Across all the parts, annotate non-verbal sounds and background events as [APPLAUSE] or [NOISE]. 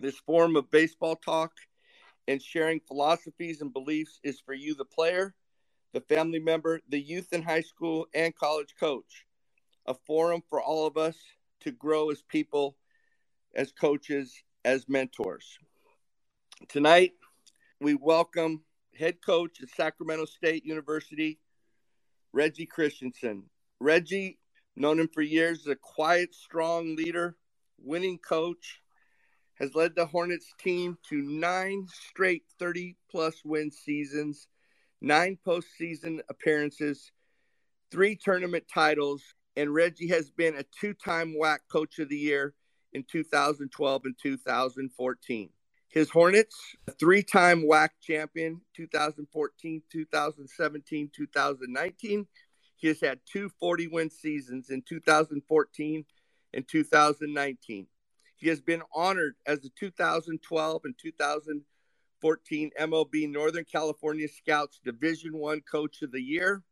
This form of baseball talk and sharing philosophies and beliefs is for you, the player, the family member, the youth in high school and college coach. A forum for all of us to grow as people, as coaches, as mentors. Tonight, we welcome head coach at Sacramento State University, Reggie Christiansen. Reggie, known him for years as a quiet, strong leader, winning coach, has led the Hornets team to nine straight 30 plus win seasons, nine postseason appearances, three tournament titles, and Reggie has been a two time WAC Coach of the Year in 2012 and 2014. His Hornets, a three time WAC champion 2014, 2017, 2019. He has had two 40 win seasons in 2014 and 2019. He has been honored as the 2012 and 2014 MLB Northern California Scouts Division One Coach of the Year.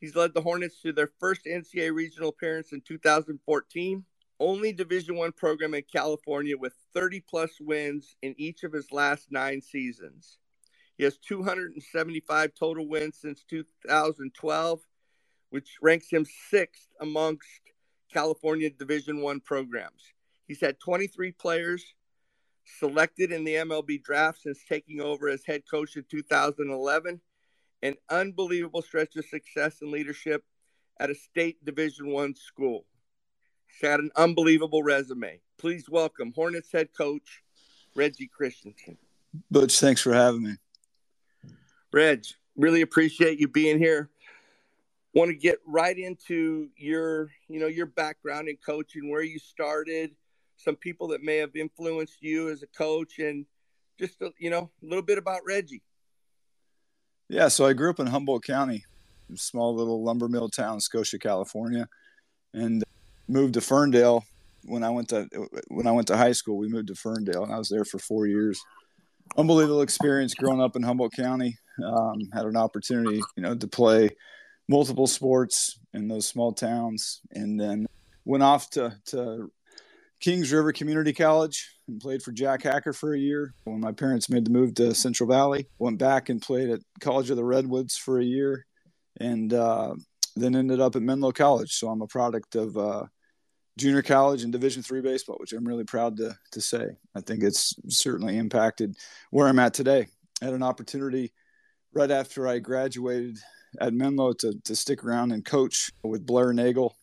He's led the Hornets to their first NCAA regional appearance in 2014. Only Division One program in California with 30 plus wins in each of his last nine seasons. He has 275 total wins since 2012, which ranks him sixth amongst California Division One programs. He's had 23 players selected in the MLB draft since taking over as head coach in 2011. An unbelievable stretch of success and leadership at a state Division One school. He's had an unbelievable resume. Please welcome Hornets head coach Reggie Christiansen. Butch, thanks for having me. Reg, really appreciate you being here want to get right into your you know your background in coaching where you started some people that may have influenced you as a coach and just a, you know a little bit about reggie. Yeah so i grew up in humboldt county small little lumber mill town scotia california and moved to ferndale when i went to when i went to high school. We moved to ferndale and i was there for four years. Unbelievable experience growing up in humboldt county. Um, had an opportunity you know to play multiple sports in those small towns, and then went off to, to Kings River Community College and played for Jack Hacker for a year. When my parents made the move to Central Valley, went back and played at College of the Redwoods for a year, and uh, then ended up at Menlo College. So I'm a product of uh, junior college and Division three baseball, which I'm really proud to to say. I think it's certainly impacted where I'm at today. I had an opportunity right after I graduated at Menlo to, to stick around and coach with Blair Nagel.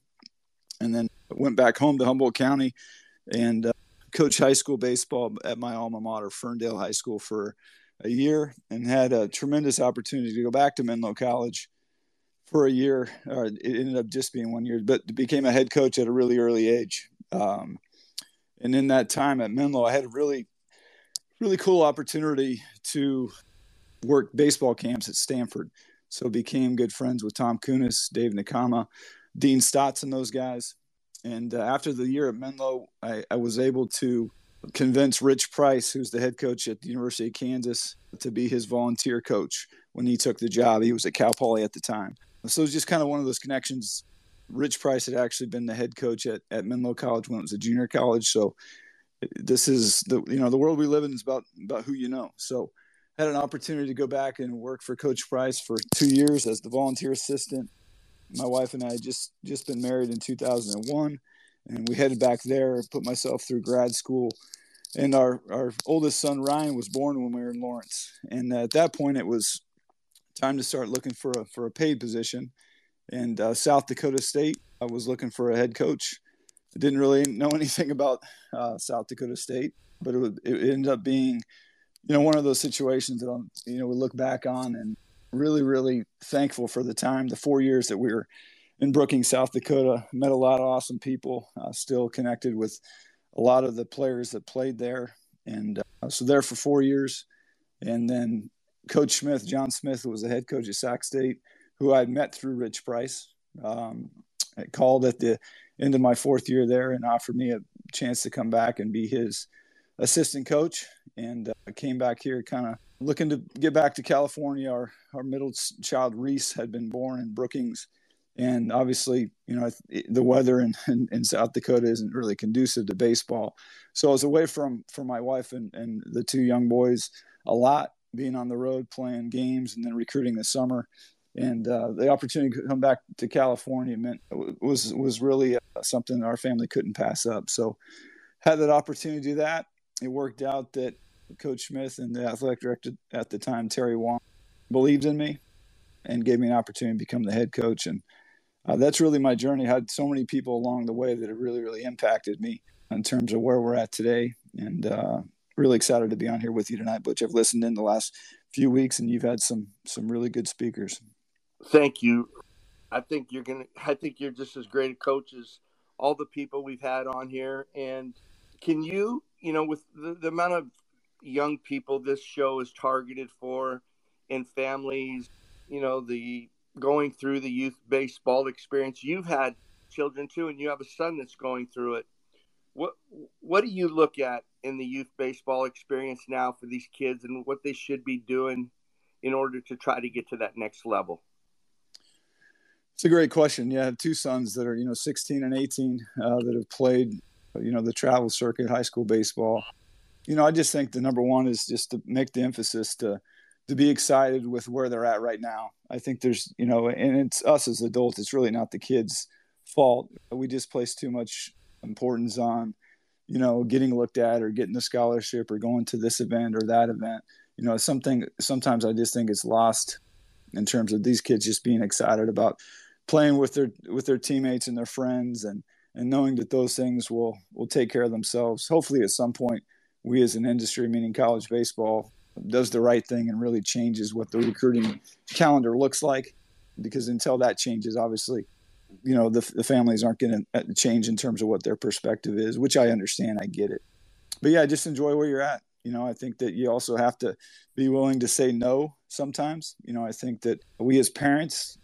And then went back home to Humboldt County and uh, coach high school baseball at my alma mater, Ferndale High School, for a year and had a tremendous opportunity to go back to Menlo College for a year. Or it ended up just being one year, but became a head coach at a really early age. Um, and in that time at Menlo, I had a really, really cool opportunity to work baseball camps at Stanford. So became good friends with Tom Kunis, Dave Nakama, Dean Stotts, and those guys. And uh, after the year at Menlo, I, I, was able to convince Rich Price, who's the head coach at the University of Kansas, to be his volunteer coach when he took the job. He was at Cal Poly at the time. So it was just kind of one of those connections. Rich Price had actually been the head coach at, at Menlo College when it was a junior college. So this is the you know the world we live in is about about who you know. So had an opportunity to go back and work for Coach Price for two years as the volunteer assistant. My wife and I just just been married in 2001, and we headed back there. Put myself through grad school, and our our oldest son Ryan was born when we were in Lawrence. And at that point, it was time to start looking for a for a paid position. And uh, South Dakota State, I was looking for a head coach. I didn't really know [LAUGHS] anything about uh, South Dakota State, but it, it ended up being you know, one of those situations that I'm, you know, we look back on and really, really thankful for the time, the four years that we were in Brookings, South Dakota. Met a lot of awesome people. Uh, still connected with a lot of the players that played there, and uh, so there for four years. And then Coach Smith, John Smith, was the head coach at Sac State, who I met through Rich Price. Um, called at the end of my fourth year there and offered me a chance to come back and be his assistant coach and uh, came back here kind of looking to get back to California. Our, our middle child, Reese, had been born in Brookings And obviously, you know, the weather in, in, in, South Dakota isn't really conducive to baseball. So I was away from, from my wife and, and the two young boys a lot, being on the road, playing games, and then recruiting this summer. And uh, the opportunity to come back to California meant was was really uh, something our family couldn't pass up. So had that opportunity to do that. It worked out that Coach Smith and the athletic director at the time, Terry Wong, believed in me and gave me an opportunity to become the head coach. And uh, that's really my journey. I had so many people along the way that have really, really impacted me in terms of where we're at today. And uh, really excited to be on here with you tonight, Butch. I've listened in the last few weeks, and you've had some some really good speakers. Thank you. I think you're gonna. I think you're just as great a coach as all the people we've had on here. And can you, you know, with the, the amount of young people this show is targeted for, and families, you know, the going through the youth baseball experience. You've had children too, and you have a son that's going through it. What what do you look at in the youth baseball experience now for these kids, and what they should be doing in order to try to get to that next level? It's a great question. Yeah, I have two sons that are you know 16 and 18 uh, that have played you know the travel circuit, high school baseball. You know, I just think the number one is just to make the emphasis to to be excited with where they're at right now. I think there's, you know, and it's us as adults, it's really not the kids' fault. We just place too much importance on, you know, getting looked at or getting a scholarship or going to this event or that event. You know, something sometimes I just think it's lost in terms of these kids just being excited about playing with their with their teammates and their friends and and knowing that those things will will take care of themselves. Hopefully at some point we as an industry, meaning college baseball, does the right thing and really changes what the recruiting calendar looks like. Because until that changes, obviously, you know, the, the families aren't going to uh, change in terms of what their perspective is, which I understand. I get it. But yeah, just enjoy where you're at. You know, I think that you also have to be willing to say no sometimes. You know, I think that we as parents,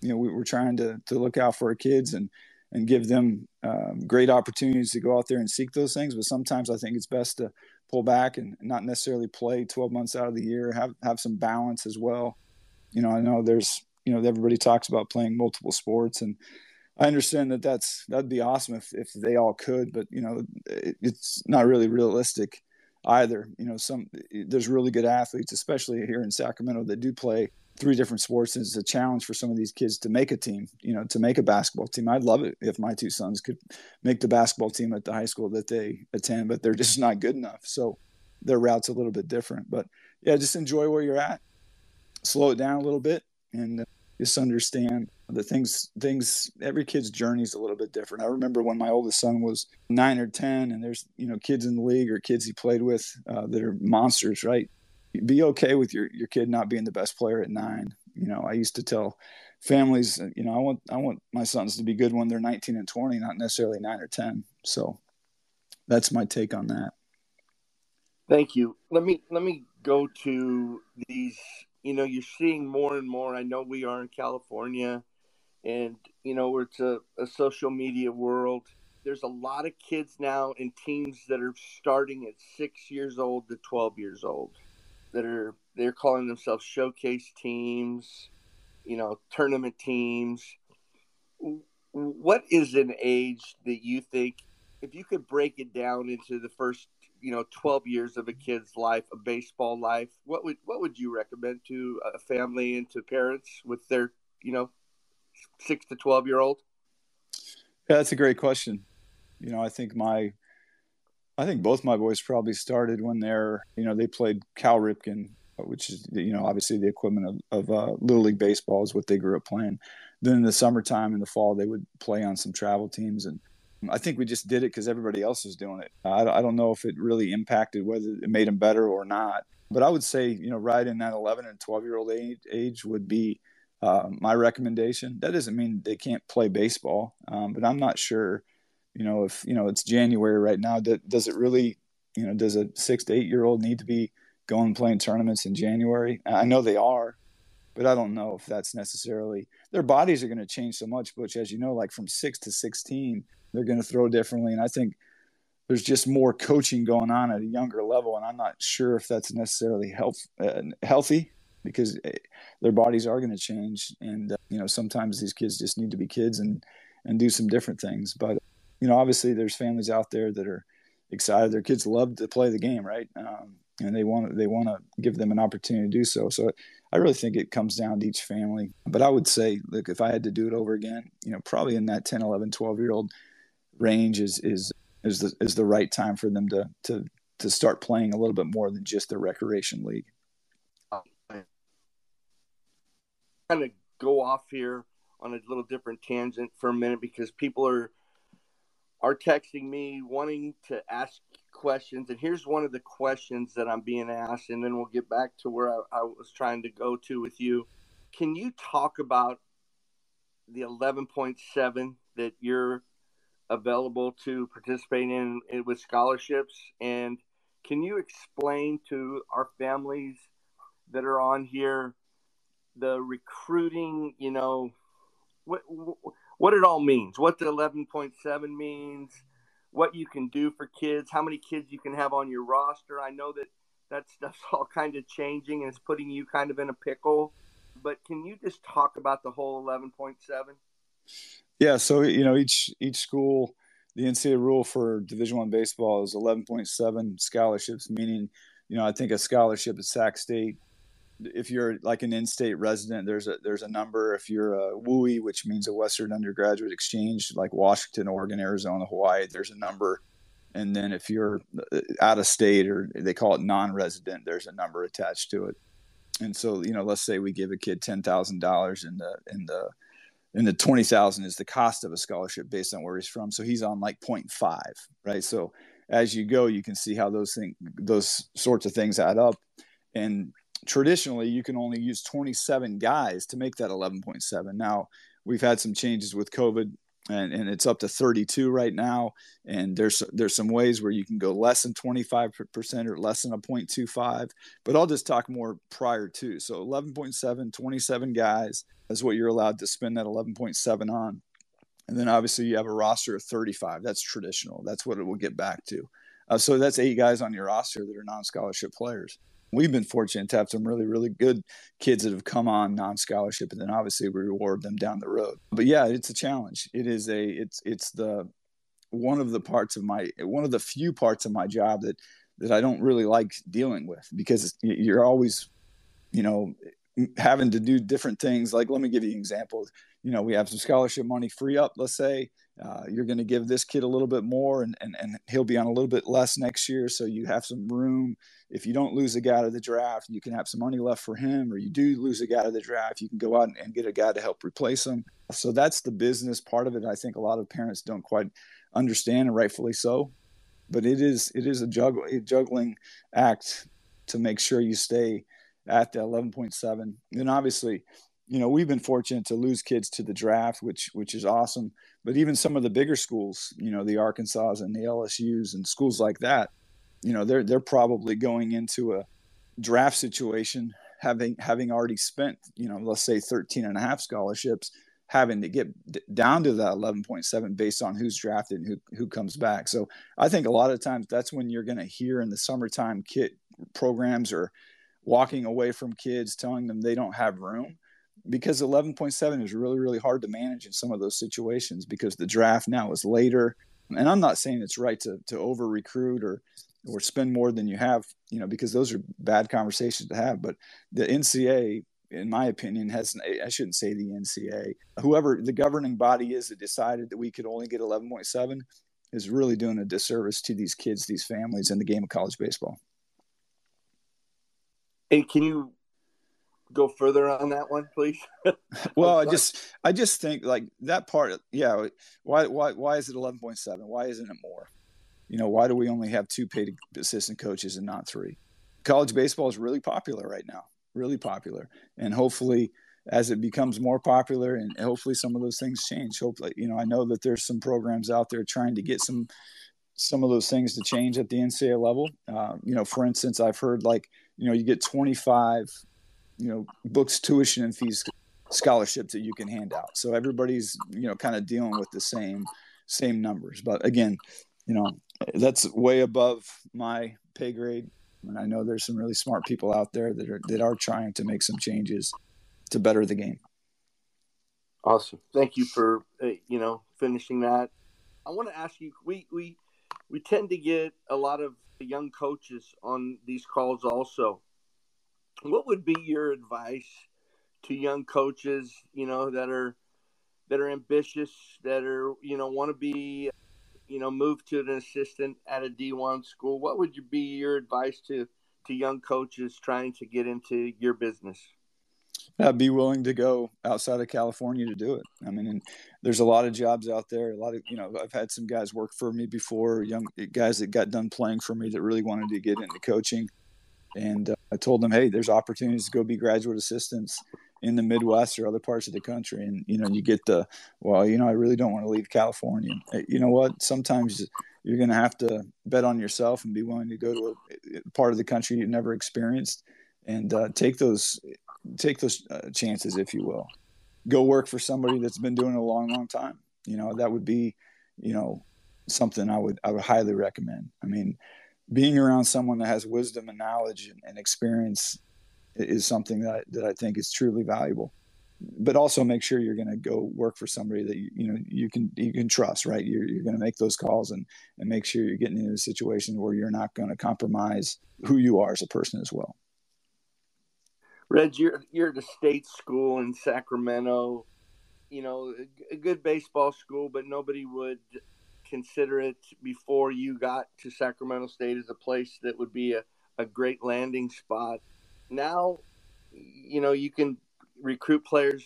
you know, we, are trying to, to look out for our kids and, and give them um, great opportunities to go out there and seek those things. But sometimes I think it's best to pull back and not necessarily play 12 months out of the year, have, have some balance as well. You know, I know there's, you know, everybody talks about playing multiple sports and I understand that that's, that'd be awesome if, if they all could, but you know, it, it's not really realistic either. You know, some, there's really good athletes, especially here in Sacramento that do play three different sports. And It's a challenge for some of these kids to make a team, you know, to make a basketball team. I'd love it if my two sons could make the basketball team at the high school that they attend, but they're just not good enough. So their route's a little bit different. But yeah, just enjoy where you're at, slow it down a little bit, and uh, just understand the things things every kid's journey is a little bit different i remember when my oldest son was nine or ten and there's you know kids in the league or kids he played with uh, that are monsters right be okay with your your kid not being the best player at nine. You know, I used to tell families, you know, I want I want my sons to be good when they're 19 and 20, not necessarily nine or 10. So that's my take on that. Thank you. Let me let me go to these. You know, you're seeing more and more. I know we are in California, and you know, it's a, a social media world. There's a lot of kids now in teams that are starting at six years old to 12 years old that are they're calling themselves showcase teams, you know, tournament teams. What is an age that you think, if you could break it down into the first, you know, twelve years of a kid's life, a baseball life, what would what would you recommend to a family and to parents with their, you know, six to twelve year old? Yeah, that's a great question. You know, I think my I think both my boys probably started when they're, you know, they played Cal Ripken, which is, you know, obviously the equivalent of, of uh, Little League Baseball is what they grew up playing. Then in the summertime, in the fall, they would play on some travel teams. And I think we just did it because everybody else was doing it. I, I don't know if it really impacted whether it made them better or not. But I would say, you know, right in that 11 and 12 year old age, age would be uh, my recommendation. That doesn't mean they can't play baseball, um, but I'm not sure you know if you know it's january right now does it really you know does a six to eight year old need to be going playing tournaments in january i know they are but i don't know if that's necessarily their bodies are going to change so much which as you know like from six to 16 they're going to throw differently and i think there's just more coaching going on at a younger level and i'm not sure if that's necessarily health, uh, healthy because eh, their bodies are going to change, and uh, you know sometimes these kids just need to be kids and and do some different things. But you know, obviously, there's families out there that are excited. Their kids love to play the game, right? Um, and they want they want to give them an opportunity to do so. So I really think it comes down to each family. But I would say, look, if I had to do it over again, you know, probably in that 10, 11, 12 year old range is is is the is the right time for them to to to start playing a little bit more than just the recreation league. Kind of go off here on a little different tangent for a minute because people are are texting me wanting to ask questions. And here's one of the questions that i'm being asked and then we'll get back to where I, I, was trying to go to with you. Can you talk about the 11.7 that you're available to participate in, in with scholarships? And can you explain to our families that are on here the recruiting you know what what it all means, what the 11.7 means, what you can do for kids, how many kids you can have on your roster. I know that that stuff's [LAUGHS] all kind of changing and it's putting you kind of in a pickle. But can you just talk about the whole 11.7? Yeah, so you know each each school, the NCAA rule for Division One baseball is 11.7 scholarships, meaning you know I think a scholarship at Sac State if you're like an in-state resident, there's a there's a number. If you're a WUE, which means a Western Undergraduate Exchange, like Washington, Oregon, Arizona, Hawaii, there's a number. And then if you're uh, out of state or they call it non-resident, there's a number attached to it. And so, you know, let's say we give a kid ten thousand dollars in the in the and the 20,000 is the cost of a scholarship based on where he's from. So he's on like 0.5, right? So as you go, you can see how those things, those sorts of things add up. And traditionally you can only use 27 guys to make that 11.7 now we've had some changes with covid and, and it's up to 32 right now and there's there's some ways where you can go less than 25% or less than a 0.25 but i'll just talk more prior to. So 11.7 27 guys is what you're allowed to spend that 11.7 on. And then obviously you have a roster of 35 that's traditional. That's what it will get back to. Uh, so that's eight guys on your roster that are non-scholarship players we've been fortunate to have some really really good kids that have come on non-scholarship and then obviously we reward them down the road. But yeah it's a challenge. It is a it's it's the one of the parts of my one of the few parts of my job that that I don't really like dealing with because you're always you know having to do different things. Like let me give you an example. You know we have some scholarship money free up let's say uh, you're going to give this kid a little bit more and, and, and he'll be on a little bit less next year. So you have some room. If you don't lose a guy to the draft you can have some money left for him. Or you do lose a guy to the draft you can go out and get a guy to help replace him. So that's the business part of it. I think a lot of parents don't quite understand and rightfully so. But it is it is a, juggle, a juggling act to make sure you stay at the 11.7 Then obviously you know we've been fortunate to lose kids to the draft which which is awesome. But even some of the bigger schools you know the arkansas and the lsus and schools like that you know they're they're probably going into a draft situation having having already spent you know let's say 13 and a half scholarships having to get down to that 11.7 based on who's drafted and who, who comes back. So i think a lot of times that's when you're going to hear in the summertime kit programs or walking away from kids telling them they don't have room because 11.7 is really really hard to manage in some of those situations because the draft now is later. And i'm not saying it's right to, to over recruit or or spend more than you have you know because those are bad conversations to have. But the ncaa in my opinion has i shouldn't say the ncaa whoever the governing body is that decided that we could only get 11.7 is really doing a disservice to these kids these families and the game of college baseball and can you go further on that one, please? [LAUGHS] well, I just I just think like that part. Yeah, why why why is it eleven point seven? Why isn't it more? You know, why do we only have two paid assistant coaches and not three? College baseball is really popular right now, really popular, and hopefully as it becomes more popular and hopefully some of those things change hopefully you know i know that there's some programs out there trying to get some some of those things to change at the ncaa level uh, you know for instance i've heard like you know you get 25 you know books tuition and fees scholarships that you can hand out so everybody's you know kind of dealing with the same same numbers but again you know that's way above my pay grade And I know there's some really smart people out there that are that are trying to make some changes to better the game. Awesome. Thank you for uh, you know finishing that. I want to ask you. We we we tend to get a lot of young coaches on these calls also. What would be your advice to young coaches? You know that are that are ambitious, that are you know want to be you know move to an assistant at a D1 school. What would you be your advice to to young coaches trying to get into your business? Uh, be willing to go outside of California to do it. I mean, there's a lot of jobs out there. A lot of, you know, I've had some guys work for me before, young guys that got done playing for me that really wanted to get into coaching. And uh, I told them, hey, there's opportunities to go be graduate assistants in the Midwest or other parts of the country. And, you know, you get the, well, you know, I really don't want to leave California. You know what? Sometimes you're going to have to bet on yourself and be willing to go to a part of the country you've never experienced and uh, take those take those uh, chances, if you will. Go work for somebody that's been doing it a long, long time. You know, that would be, you know, something I would I would highly recommend. I mean, being around someone that has wisdom and knowledge and, and experience is something that that I think is truly valuable. But also make sure you're going to go work for somebody that you, you know you can you can trust, right? You're, you're going to make those calls and and make sure you're getting into a situation where you're not going to compromise who you are as a person as well. Reg, you're you're at a state school in Sacramento. You know, a good baseball school, but nobody would consider it before you got to Sacramento State as a place that would be a, a great landing spot. Now, you know, you can recruit players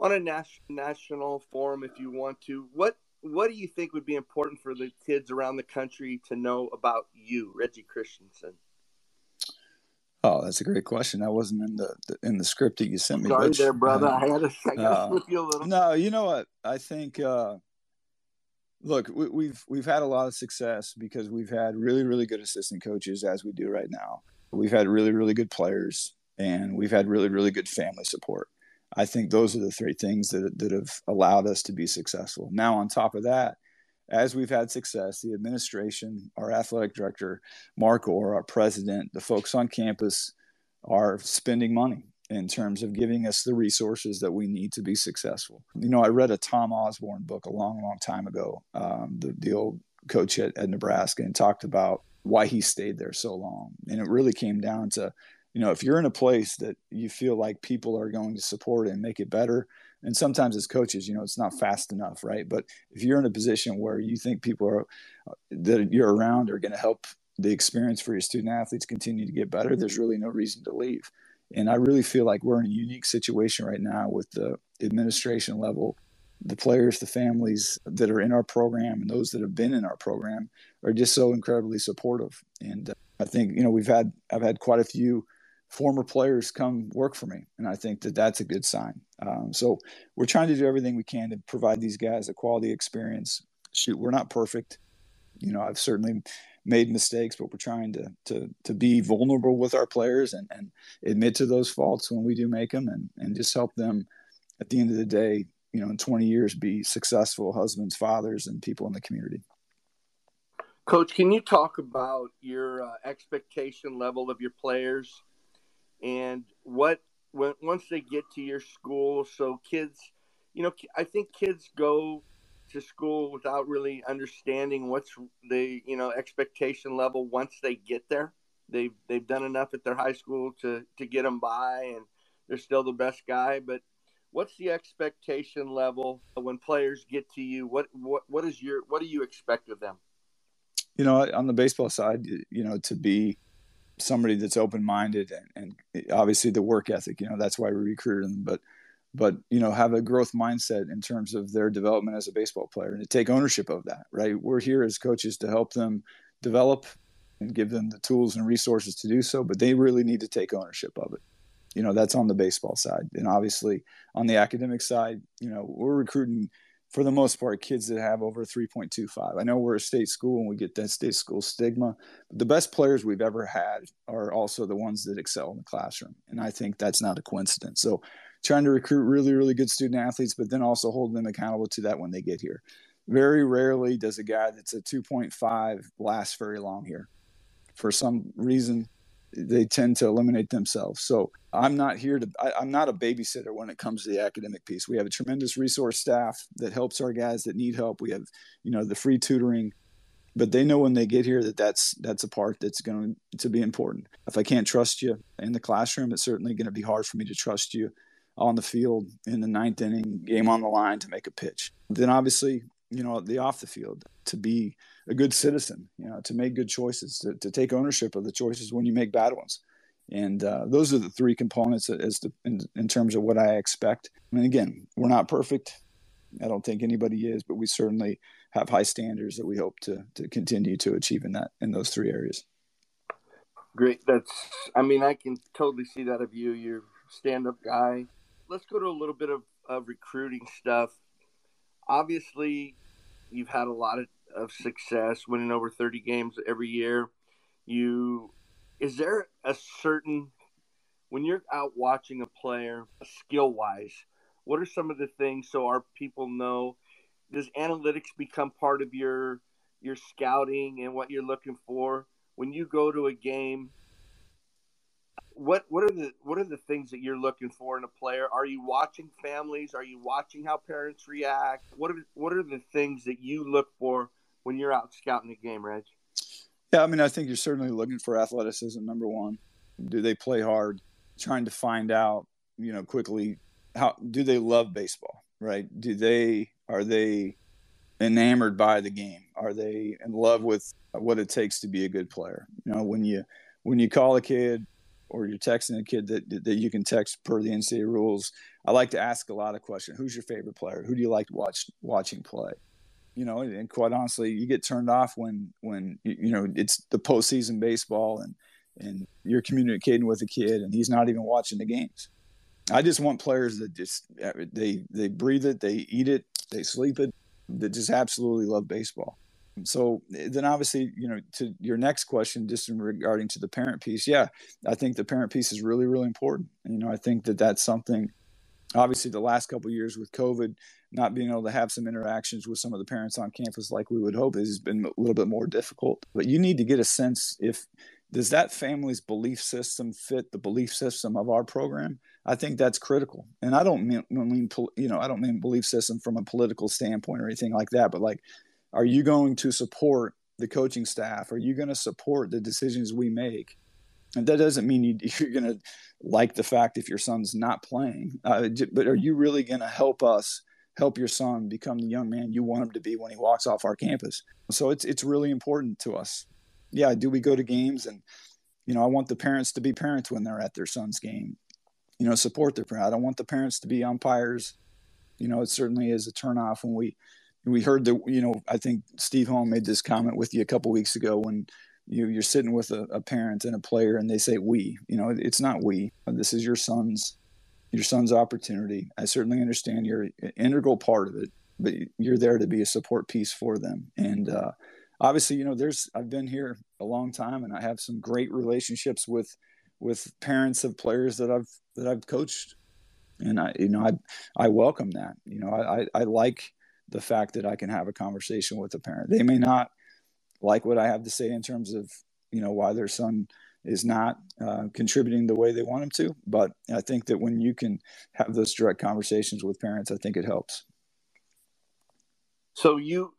on a national national forum if you want to. What what do you think would be important for the kids around the country to know about you, Reggie Christiansen? Oh, that's a great question. That wasn't in the, the in the script that you sent me. Sorry, there, brother. Uh, I had to, I uh, slip you a little. No, you know what? I think. Uh, look, we, we've we've had a lot of success because we've had really really good assistant coaches as we do right now. We've had really really good players, and we've had really really good family support. I think those are the three things that that have allowed us to be successful. Now, on top of that, as we've had success, the administration, our athletic director, Mark Orr, our president, the folks on campus are spending money in terms of giving us the resources that we need to be successful. You know, I read a Tom Osborne book a long, long time ago, um, the, the old coach at, at Nebraska, and talked about why he stayed there so long. And it really came down to, you know, if you're in a place that you feel like people are going to support and make it better, and sometimes as coaches, you know, it's not fast enough, right? But if you're in a position where you think people are that you're around are going to help the experience for your student athletes continue to get better, there's really no reason to leave. And I really feel like we're in a unique situation right now with the administration level. The players, the families that are in our program, and those that have been in our program are just so incredibly supportive. And uh, I think you know we've had I've had quite a few former players come work for me, and I think that that's a good sign. Um, so we're trying to do everything we can to provide these guys a quality experience. Shoot, we're not perfect. You know, I've certainly made mistakes, but we're trying to to to be vulnerable with our players and, and admit to those faults when we do make them, and and just help them at the end of the day. You know, in 20 years, be successful husbands, fathers, and people in the community. Coach, can you talk about your uh, expectation level of your players and what when once they get to your school so kids you know i think kids go to school without really understanding what's the you know expectation level once they get there. They've they've done enough at their high school to to get them by and they're still the best guy. But what's the expectation level when players get to you? What what what is your what do you expect of them? You know on the baseball side you know to be somebody that's open minded and, and, obviously the work ethic. You know, that's why we recruited them. But but you know, have a growth mindset in terms of their development as a baseball player and to take ownership of that. Right, we're here as coaches to help them develop and give them the tools and resources to do so. But they really need to take ownership of it. You know, that's on the baseball side, and obviously on the academic side, you know, we're recruiting for the most part, kids that have over 3.25. I know we're a state school and we get that state school stigma, but the best players we've ever had are also the ones that excel in the classroom. And I think that's not a coincidence. So, trying to recruit really, really good student athletes, but then also hold them accountable to that when they get here. Very rarely does a guy that's a 2.5 last very long here. for some reason they tend to eliminate themselves. So I'm not here to, I, am not a babysitter when it comes to the academic piece. We have a tremendous resource staff that helps our guys that need help. We have, you know, the free tutoring, but they know when they get here that that's, that's a part that's going to be important. If I can't trust you in the classroom, it's certainly going to be hard for me to trust you on the field in the ninth inning, game on the line to make a pitch. Then obviously, you know, the off the field to be a good citizen, you know, to make good choices, to, to take ownership of the choices when you make bad ones. And uh, those are the three components as to, in, in terms of what I expect. And again, we're not perfect. I don't think anybody is, but we certainly have high standards that we hope to to continue to achieve in that in those three areas. Great. That's. I mean, I can totally see that of you. You're stand up guy. Let's go to a little bit of, of recruiting stuff. Obviously, you've had a lot of of success, winning over 30 games every year. You is there a certain when you're out watching a player skill wise, what are some of the things so our people know? Does analytics become part of your your scouting and what you're looking for when you go to a game? What what are the what are the things that you're looking for in a player? Are you watching families? Are you watching how parents react? What are what are the things that you look for when you're out scouting a game, Reg? Yeah, I mean, I think you're certainly looking for athleticism. Number one, do they play hard? Trying to find out, you know, quickly how do they love baseball, right? Do they are they enamored by the game? Are they in love with what it takes to be a good player? You know, when you when you call a kid or you're texting a kid that that you can text per the NCAA rules, I like to ask a lot of questions. Who's your favorite player? Who do you like watch watching play? You know, and quite honestly, you get turned off when when you know it's the postseason baseball and and you're communicating with a kid and he's not even watching the games. I just want players that just uh, they they breathe it, they eat it, they sleep it, that just absolutely love baseball so eh, then obviously you know to your next question just in regarding to the parent piece yeah i think the parent piece is really really important. You know i think that that's something obviously the last couple years with covid not being able to have some interactions with some of the parents on campus like we would hope has been a little bit more difficult. But you need to get a sense if does that family's belief system fit the belief system of our program? I think that's critical. And i don't mean, mean you know i don't mean belief system from a political standpoint or anything like that but like are you going to support the coaching staff? Are you going to support the decisions we make? And that doesn't mean you, are going to like the fact if your son's not playing, uh, but are you really going to help us help your son become the young man you want him to be when he walks off our campus? So it's it's really important to us. Yeah, do we go to games and you know I want the parents to be parents when they're at their son's game. You know, support their parents. I don't want the parents to be umpires. You know, it certainly is a turnoff when we we heard that you know i think steve holm made this comment with you a couple weeks ago when you, you're sitting with a, a, parent and a player and they say we you know it's not we. This is your son's your son's opportunity. I certainly understand you're an integral part of it but you're there to be a support piece for them. And uh, obviously you know there's i've been here a long time and i have some great relationships with with parents of players that i've that i've coached. And i you know i i welcome that. You know i i, I like the fact that I can have a conversation with a parent. They may not like what I have to say in terms of you know why their son is not uh, contributing the way they want him to, but I think that when you can have those direct conversations with parents, I think it helps. So you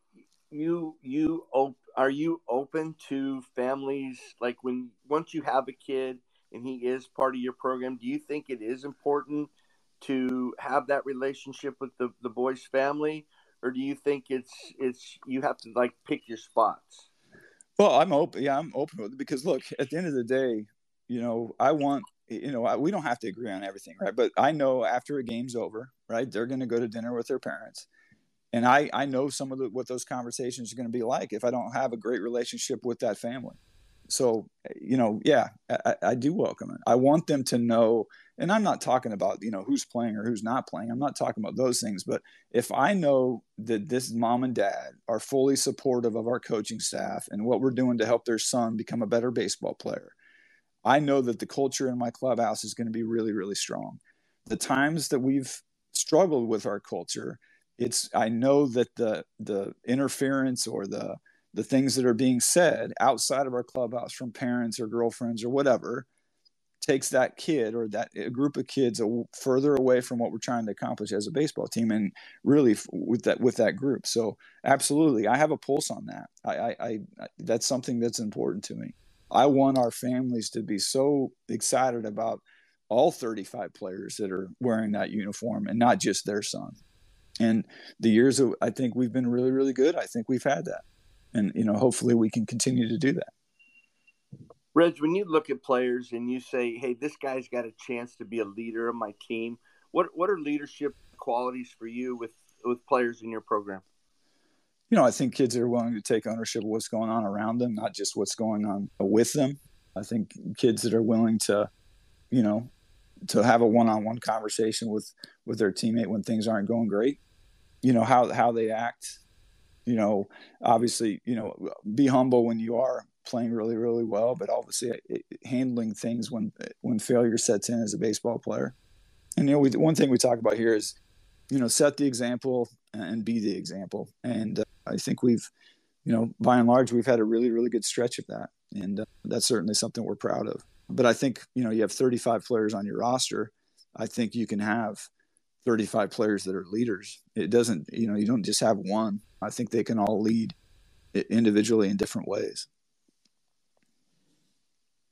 you you op- are you open to families like when once you have a kid and he is part of your program do you think it is important to have that relationship with the, the boy's family or do you think it's it's you have to like pick your spots? Well, I'm open. Yeah, I'm open with it because look, at the end of the day, you know, I want you know, I, we don't have to agree on everything, right? But I know after a game's over, right, they're going to go to dinner with their parents, and I I know some of the, what those conversations are going to be like if I don't have a great relationship with that family so you know yeah I, I, do welcome it i want them to know and i'm not talking about you know who's playing or who's not playing. I'm not talking about those things but if i know that this mom and dad are fully supportive of our coaching staff and what we're doing to help their son become a better baseball player i know that the culture in my clubhouse is going to be really really strong. The times that we've struggled with our culture it's i know that the the interference or the the things that are being said outside of our clubhouse from parents or girlfriends or whatever takes that kid or that group of kids further away from what we're trying to accomplish as a baseball team and really with that with that group. So absolutely i have a pulse on that. I, I, I that's something that's important to me. I want our families to be so excited about all 35 players that are wearing that uniform and not just their son. And the years i think we've been really really good. I think we've had that. And you know hopefully we can continue to do that reg when you look at players and you say hey this guy's got a chance to be a leader of my team what what are leadership qualities for you with with players in your program? You know i think kids are willing to take ownership of what's going on around them not just what's going on with them. I think kids that are willing to you know to have a one-on-one conversation with with their teammate when things aren't going great you know how how they act you know obviously you know be humble when you are playing really really well but obviously it, handling things when when failure sets in as a baseball player and you know we, one thing we talk about here is you know set the example and be the example and uh, i think we've you know by and large we've had a really really good stretch of that and uh, that's certainly something we're proud of but i think you know you have 35 players on your roster i think you can have 35 players that are leaders. It doesn't, you know, you don't just have one. I think they can all lead individually in different ways.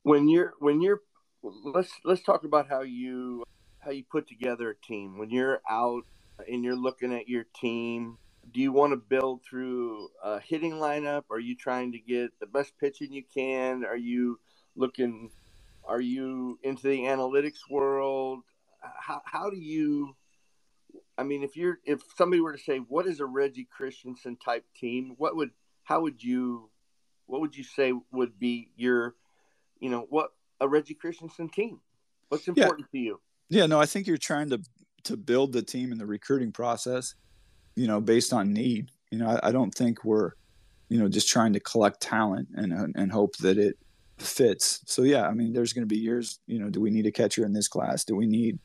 When you're when you're let's let's talk about how you how you put together a team. When you're out and you're looking at your team, do you want to build through a hitting lineup? Are you trying to get the best pitching you can? Are you looking are you into the analytics world? How, how do you I mean, if you're if somebody were to say, "What is a Reggie Christiansen type team?" What would how would you what would you say would be your you know what a Reggie Christiansen team? What's important yeah. to you? Yeah, no, I think you're trying to to build the team in the recruiting process, you know, based on need. You know, I, I don't think we're you know just trying to collect talent and and hope that it fits. So yeah, I mean, there's going to be years. You know, do we need a catcher in this class? Do we need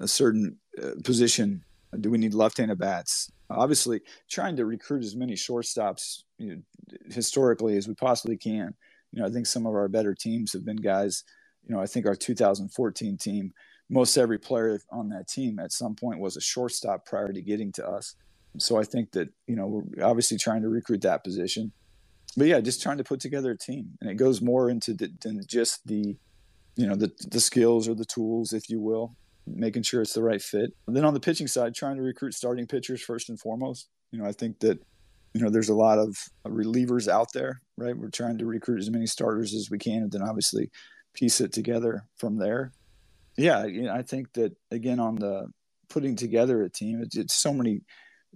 a certain uh, position do we need left-handed bats? Obviously, trying to recruit as many shortstops you know, historically as we possibly can. You know, I think some of our better teams have been guys. You know, I think our 2014 team, most every player on that team at some point was a shortstop prior to getting to us. So I think that you know we're obviously trying to recruit that position, but yeah, just trying to put together a team, and it goes more into the, than just the, you know, the the skills or the tools, if you will making sure it's the right fit. And then on the pitching side, trying to recruit starting pitchers first and foremost. You know, I think that you know there's a lot of relievers out there, right? We're trying to recruit as many starters as we can, and then obviously piece it together from there. Yeah, you know, I think that again on the putting together a team, it's, it's so many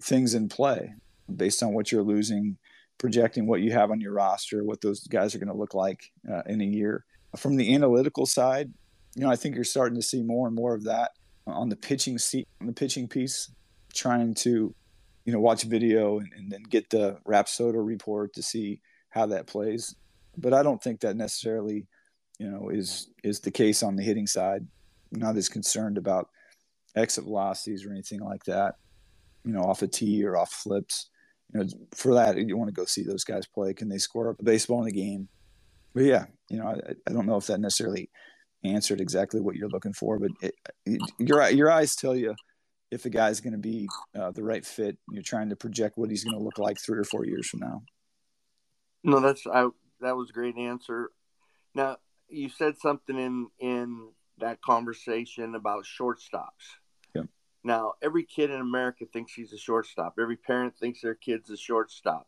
things in play based on what you're losing, projecting what you have on your roster, what those guys are going to look like uh, in a year. From the analytical side, you know, I think you're starting to see more and more of that on the pitching seat, on the pitching piece, trying to, you know, watch video and, and then get the Rapsodo report to see how that plays. But I don't think that necessarily, you know, is is the case on the hitting side. I'm not as concerned about exit velocities or anything like that. You know, off a tee or off flips. You know, for that you want to go see those guys play. Can they score up a baseball in the game? But yeah, you know, I, I don't know if that necessarily answered exactly what you're looking for, but it, it, your your eyes tell you if a guy's going to be uh, the right fit. You're trying to project what he's going to look like three or four years from now. No, that's I. That was a great answer. Now you said something in in that conversation about shortstops. Yeah. Now every kid in America thinks he's a shortstop. Every parent thinks their kid's a shortstop.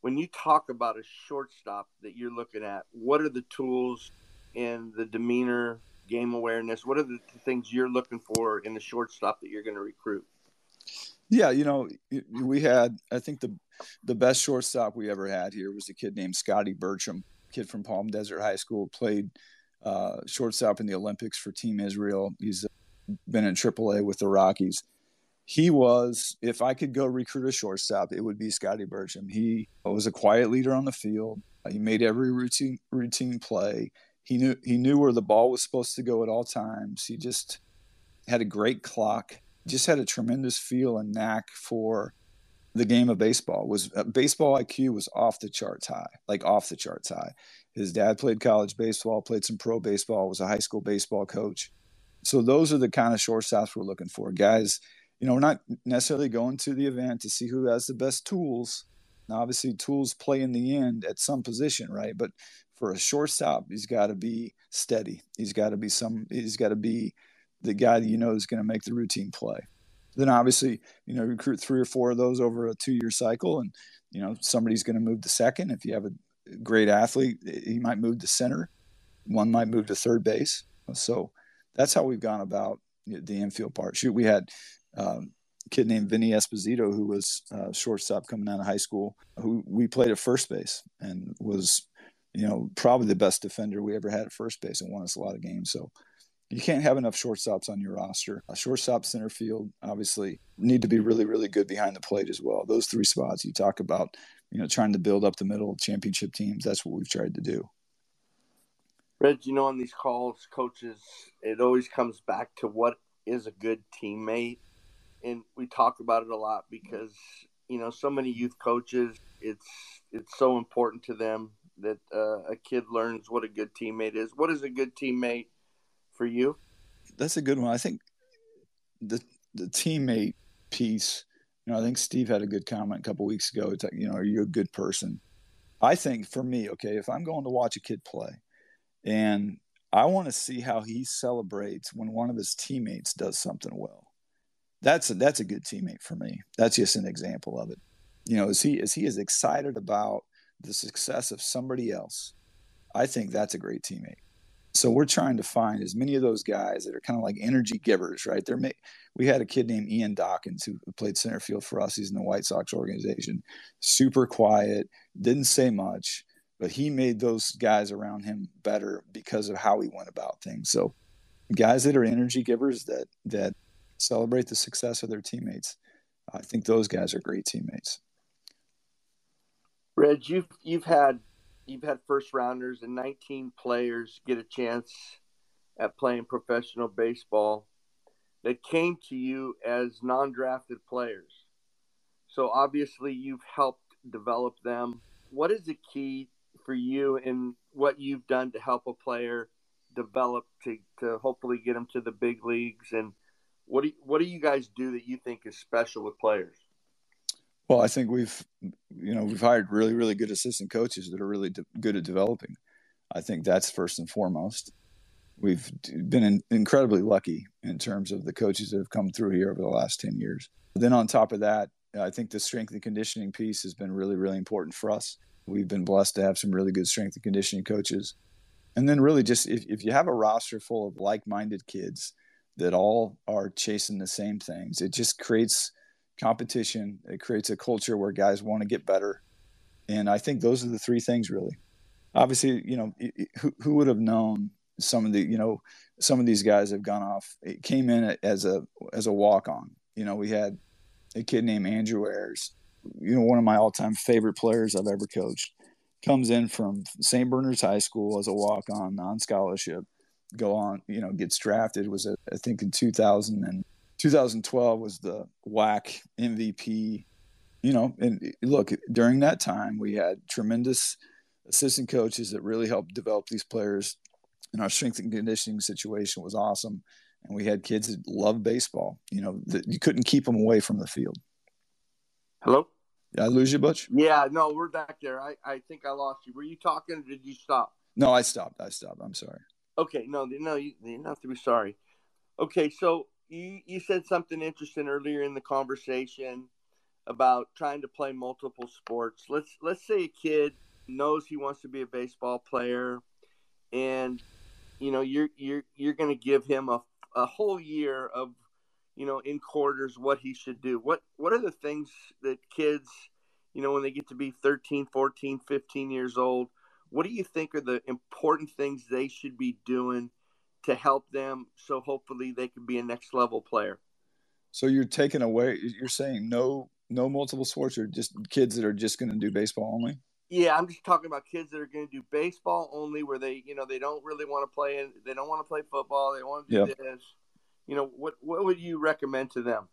When you talk about a shortstop that you're looking at, what are the tools and the demeanor, game awareness? What are the things you're looking for in the shortstop that you're going to recruit? Yeah, you know, we had I think the the best shortstop we ever had here was a kid named Scotty Burcham, kid from Palm Desert High School, played uh, shortstop in the Olympics for Team Israel. He's been in AAA with the Rockies. He was, if I could go recruit a shortstop, it would be Scotty Burcham. He was a quiet leader on the field. He made every routine routine play he knew he knew where the ball was supposed to go at all times. He just had a great clock. Just had a tremendous feel and knack for the game of baseball was uh, baseball IQ was off the charts high, like off the charts high. His dad played college baseball, played some pro baseball, was a high school baseball coach. So those are the kind of shortstops we're looking for. Guys, you know, we're not necessarily going to the event to see who has the best tools. Now, obviously, tools play in the end at some position, right? But for a shortstop, he's got to be steady. He's got to be some. He's got to be the guy that you know is going to make the routine play. Then obviously, you know, recruit three or four of those over a two-year cycle, and you know somebody's going to move to second. If you have a great athlete, he might move to center. One might move to third base. So that's how we've gone about the infield part. Shoot, we had um, a kid named Vinny Esposito who was uh, shortstop coming out of high school, who we played at first base and was, you know, probably the best defender we ever had at first base and won us a lot of games. So you can't have enough shortstops on your roster. A shortstop, center field, obviously need to be really, really good behind the plate as well. Those three spots you talk about, you know, trying to build up the middle championship teams. That's what we've tried to do. Reg, you know, on these calls, coaches, it always comes back to what is a good teammate, and we talk about it a lot because you know so many youth coaches. It's it's so important to them that uh, a kid learns what a good teammate is. What is a good teammate? for you? That's a good one. I think the the teammate piece. You know, I think Steve had a good comment a couple weeks ago. It's like, you know, are you a good person? I think for me, okay, if I'm going to watch a kid play, and I want to see how he celebrates when one of his teammates does something well. That's a, that's a good teammate for me. That's just an example of it. You know, is he is he as excited about the success of somebody else? I think that's a great teammate. So we're trying to find as many of those guys that are kind of like energy givers, right? They're we had a kid named Ian Dawkins who played center field for us. He's in the White Sox organization. Super quiet, didn't say much, but he made those guys around him better because of how he went about things. So guys that are energy givers that that celebrate the success of their teammates. I think those guys are great teammates. Reg, you've you've had you've had first rounders and 19 players get a chance at playing professional baseball that came to you as non-drafted players. So obviously you've helped develop them. What is the key for you in what you've done to help a player develop to, to hopefully get them to the big leagues and what do what do you guys do that you think is special with players? Well, I think we've, you know, we've hired really, really good assistant coaches that are really de- good at developing. I think that's first and foremost. We've been in, incredibly lucky in terms of the coaches that have come through here over the last 10 years. Then on top of that, I think the strength and conditioning piece has been really, really important for us. We've been blessed to have some really good strength and conditioning coaches. And then really just if, if you have a roster full of like-minded kids that all are chasing the same things, it just creates – competition. It creates a culture where guys want to get better. And I think those are the three things really. Obviously, you know, who, who would have known some of the, you know, some of these guys have gone off. It came in as a as a walk on. You know, we had a kid named Andrew Ayers, you know, one of my all time favorite players I've ever coached. Comes in from St. Bernard's High School as a walk on, non scholarship, go on, you know, gets drafted. Was a, I think in 2000 and 2012 was the WAC MVP. You know, and look, during that time, we had tremendous assistant coaches that really helped develop these players. And our strength and conditioning situation was awesome. And we had kids that loved baseball. You know, that you couldn't keep them away from the field. Hello? Did I lose you, Butch? Yeah, no, we're back there. I, I think I lost you. Were you talking did you stop? No, I stopped. I stopped. I'm sorry. Okay, no, no, you, you don't have to be sorry. Okay, so you you said something interesting earlier in the conversation about trying to play multiple sports. Let's let's say a kid knows he wants to be a baseball player, and you know you're you're you're going to give him a a whole year of you know in quarters what he should do. What what are the things that kids you know when they get to be 13, 14, 15 years old, what do you think are the important things they should be doing to help them so hopefully they can be a next level player. So you're taking away you're saying no no multiple sports or just kids that are just going to do baseball only? Yeah, I'm just talking about kids that are going to do baseball only where they, you know, they don't really want to play and they don't want to play football, they want to do yep. this. You know, what what would you recommend to them?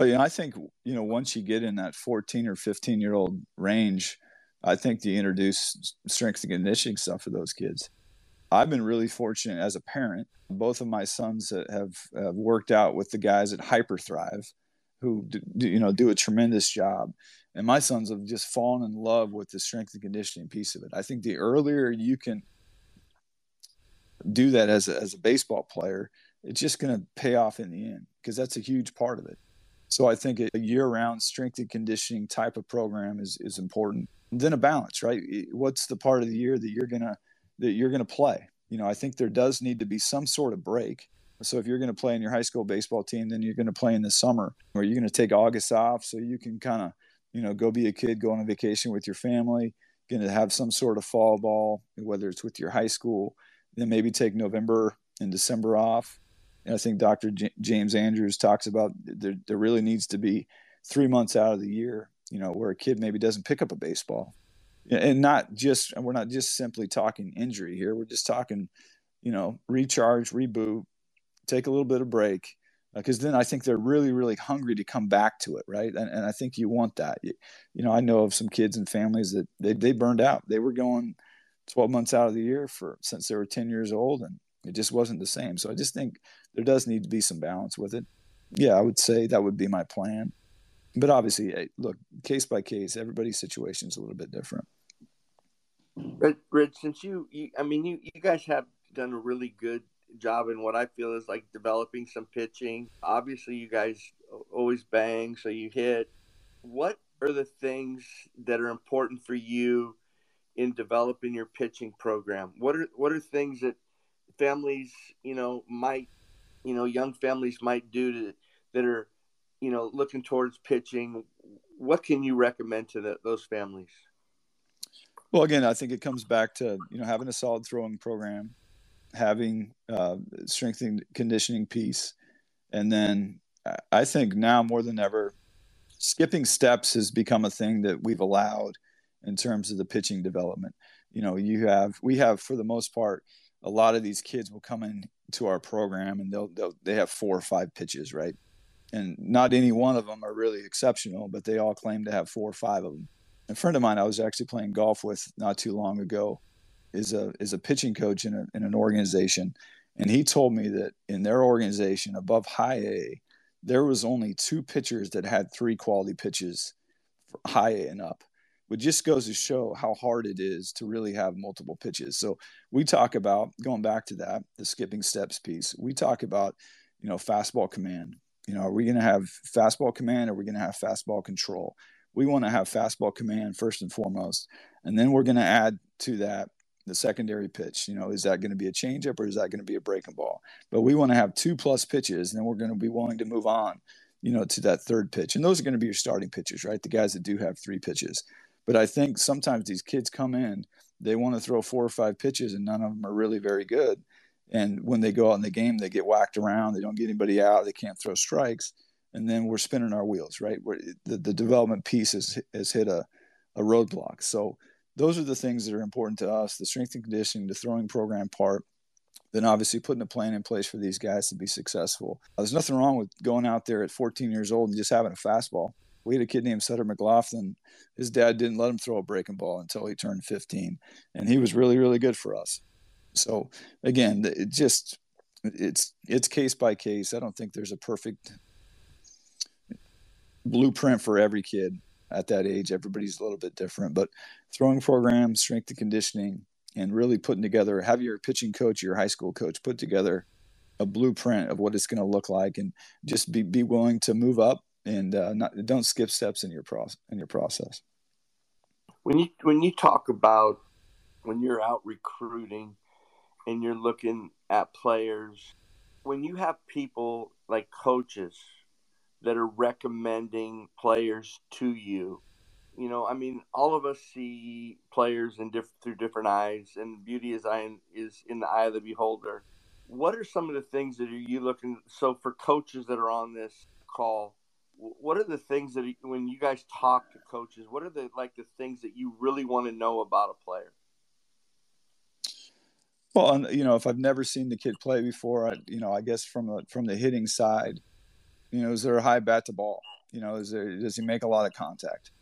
You know, I think you know once you get in that 14 or 15 year old range, I think you introduce strength and conditioning stuff for those kids. I've been really fortunate as a parent. Both of my sons have, have worked out with the guys at Hyperthrive, who do, you know do a tremendous job. And my sons have just fallen in love with the strength and conditioning piece of it. I think the earlier you can do that as a, as a baseball player, it's just going to pay off in the end because that's a huge part of it. So I think a year-round strength and conditioning type of program is is important. And then a balance, right? What's the part of the year that you're gonna that you're gonna play? You know, I think there does need to be some sort of break. So if you're going to play in your high school baseball team, then you're going to play in the summer, or you're going to take August off so you can kind of, you know, go be a kid, go on a vacation with your family. Going to have some sort of fall ball, whether it's with your high school. Then maybe take November and December off and I think Dr. J- James Andrews talks about there, there really needs to be three months out of the year, you know, where a kid maybe doesn't pick up a baseball. And not just, we're not just simply talking injury here. We're just talking, you know, recharge, reboot, take a little bit of break. Because uh, then I think they're really, really hungry to come back to it, right? And, and I think you want that. You, you know, I know of some kids and families that they, they burned out. They were going 12 months out of the year for since they were 10 years old, and it just wasn't the same. So I just think there does need to be some balance with it. Yeah, I would say that would be my plan. But obviously, look, case by case, everybody's situation is a little bit different. But Rich, since you, you, I mean, you, you guys have done a really good job in what I feel is like developing some pitching. Obviously, you guys always bang, so you hit. What are the things that are important for you in developing your pitching program? What are what are things that families, you know, might you know young families might do to, that are you know looking towards pitching what can you recommend to the, those families? Well again i think it comes back to you know having a solid throwing program having uh, strength and conditioning piece. And then i think now more than ever skipping steps has become a thing that we've allowed in terms of the pitching development. You know you have we have for the most part a lot of these kids will come in to our program and they'll, they'll they have four or five pitches right and not any one of them are really exceptional but they all claim to have four or five of them a friend of mine i was actually playing golf with not too long ago is a is a pitching coach in, a, in an organization and he told me that in their organization above high a there was only two pitchers that had three quality pitches high a and up but just goes to show how hard it is to really have multiple pitches. So we talk about going back to that, the skipping steps piece. We talk about, you know, fastball command. You know, are we going to have fastball command? Or are we going to have fastball control? We want to have fastball command first and foremost, and then we're going to add to that the secondary pitch. You know, is that going to be a changeup or is that going to be a breaking ball? But we want to have two plus pitches, and then we're going to be willing to move on, you know, to that third pitch. And those are going to be your starting pitchers, right? The guys that do have three pitches. But I think sometimes these kids come in, they want to throw four or five pitches, and none of them are really very good. And when they go out in the game, they get whacked around. They don't get anybody out. They can't throw strikes, and then we're spinning our wheels. Right, Where the, the development piece has has hit a a roadblock. So those are the things that are important to us: the strength and conditioning, the throwing program part, then obviously putting a plan in place for these guys to be successful. Uh, there's nothing wrong with going out there at 14 years old and just having a fastball we had a kid named Sutter McLaughlin. His dad didn't let him throw a breaking ball until he turned 15, and he was really, really good for us. So again, it just it's it's case by case. I don't think there's a perfect blueprint for every kid at that age. Everybody's a little bit different, but throwing programs, strength and conditioning, and really putting together, have your pitching coach, your high school coach put together a blueprint of what it's going to look like, and just be be willing to move up and uh, not, don't skip steps in your process in your process. When you when you talk about when you're out recruiting and you're looking at players, when you have people like coaches that are recommending players to you, you know, I mean, all of us see players in diff- through different eyes, and beauty is in, is in the eye of the beholder. What are some of the things that are you looking? So for coaches that are on this call, what are the things that when you guys talk to coaches what are the like the things that you really want to know about a player well you know if i've never seen the kid play before i you know i guess from the from the hitting side You know, is there a high bat to ball? You know, is there does he make a lot of contact?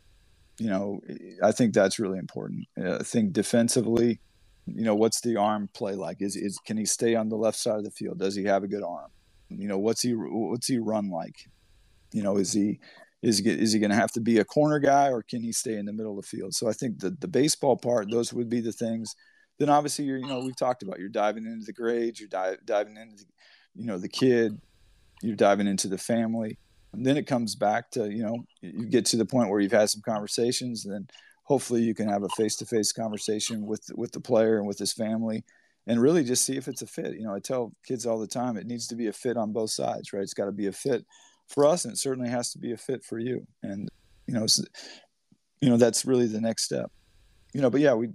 You know, I think that's really important. Uh, I think defensively, you know, what's the arm play like? Is is can he stay on the left side of the field? Does he have a good arm? You know, what's he what's he run like? You know, is he is he, is he going to have to be a corner guy or can he stay in the middle of the field? So I think the the baseball part, those would be the things. Then obviously you're you know we've talked about you're diving into the grades, you're di- diving into you know the kid, you're diving into the family, and then it comes back to you know you get to the point where you've had some conversations, and then hopefully you can have a face to face conversation with with the player and with his family and really just see if it's a fit. You know, I tell kids all the time it needs to be a fit on both sides, right? It's got to be a fit for us, and it certainly has to be a fit for you. And you know, you know that's really the next step. You know, but yeah, we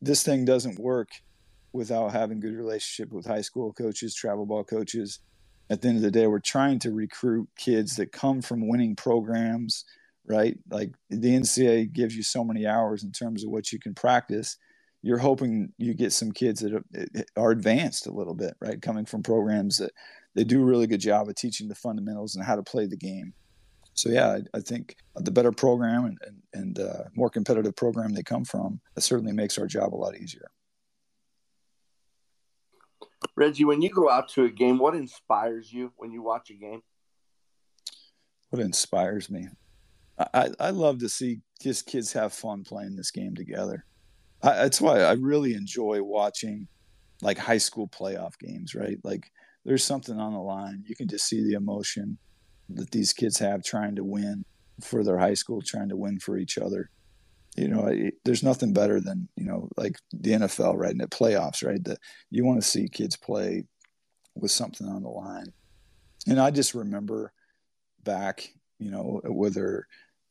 this thing doesn't work without having good relationship with high school coaches, travel ball coaches. At the end of the day, we're trying to recruit kids that come from winning programs, right? Like the NCAA gives you so many hours in terms of what you can practice you're hoping you get some kids that are, advanced a little bit, right? Coming from programs that they do a really good job of teaching the fundamentals and how to play the game. So yeah, I, I think the better program and and, and uh, more competitive program they come from, it certainly makes our job a lot easier. Reggie, when you go out to a game, what inspires you when you watch a game? What inspires me? I, I love to see just kids have fun playing this game together. I, that's why I really enjoy watching like high school playoff games, right? Like there's something on the line. You can just see the emotion that these kids have trying to win for their high school, trying to win for each other. You know, it, there's nothing better than you know, like the NFL, right? And the playoffs, right? That you want to see kids play with something on the line. And I just remember back, you know, whether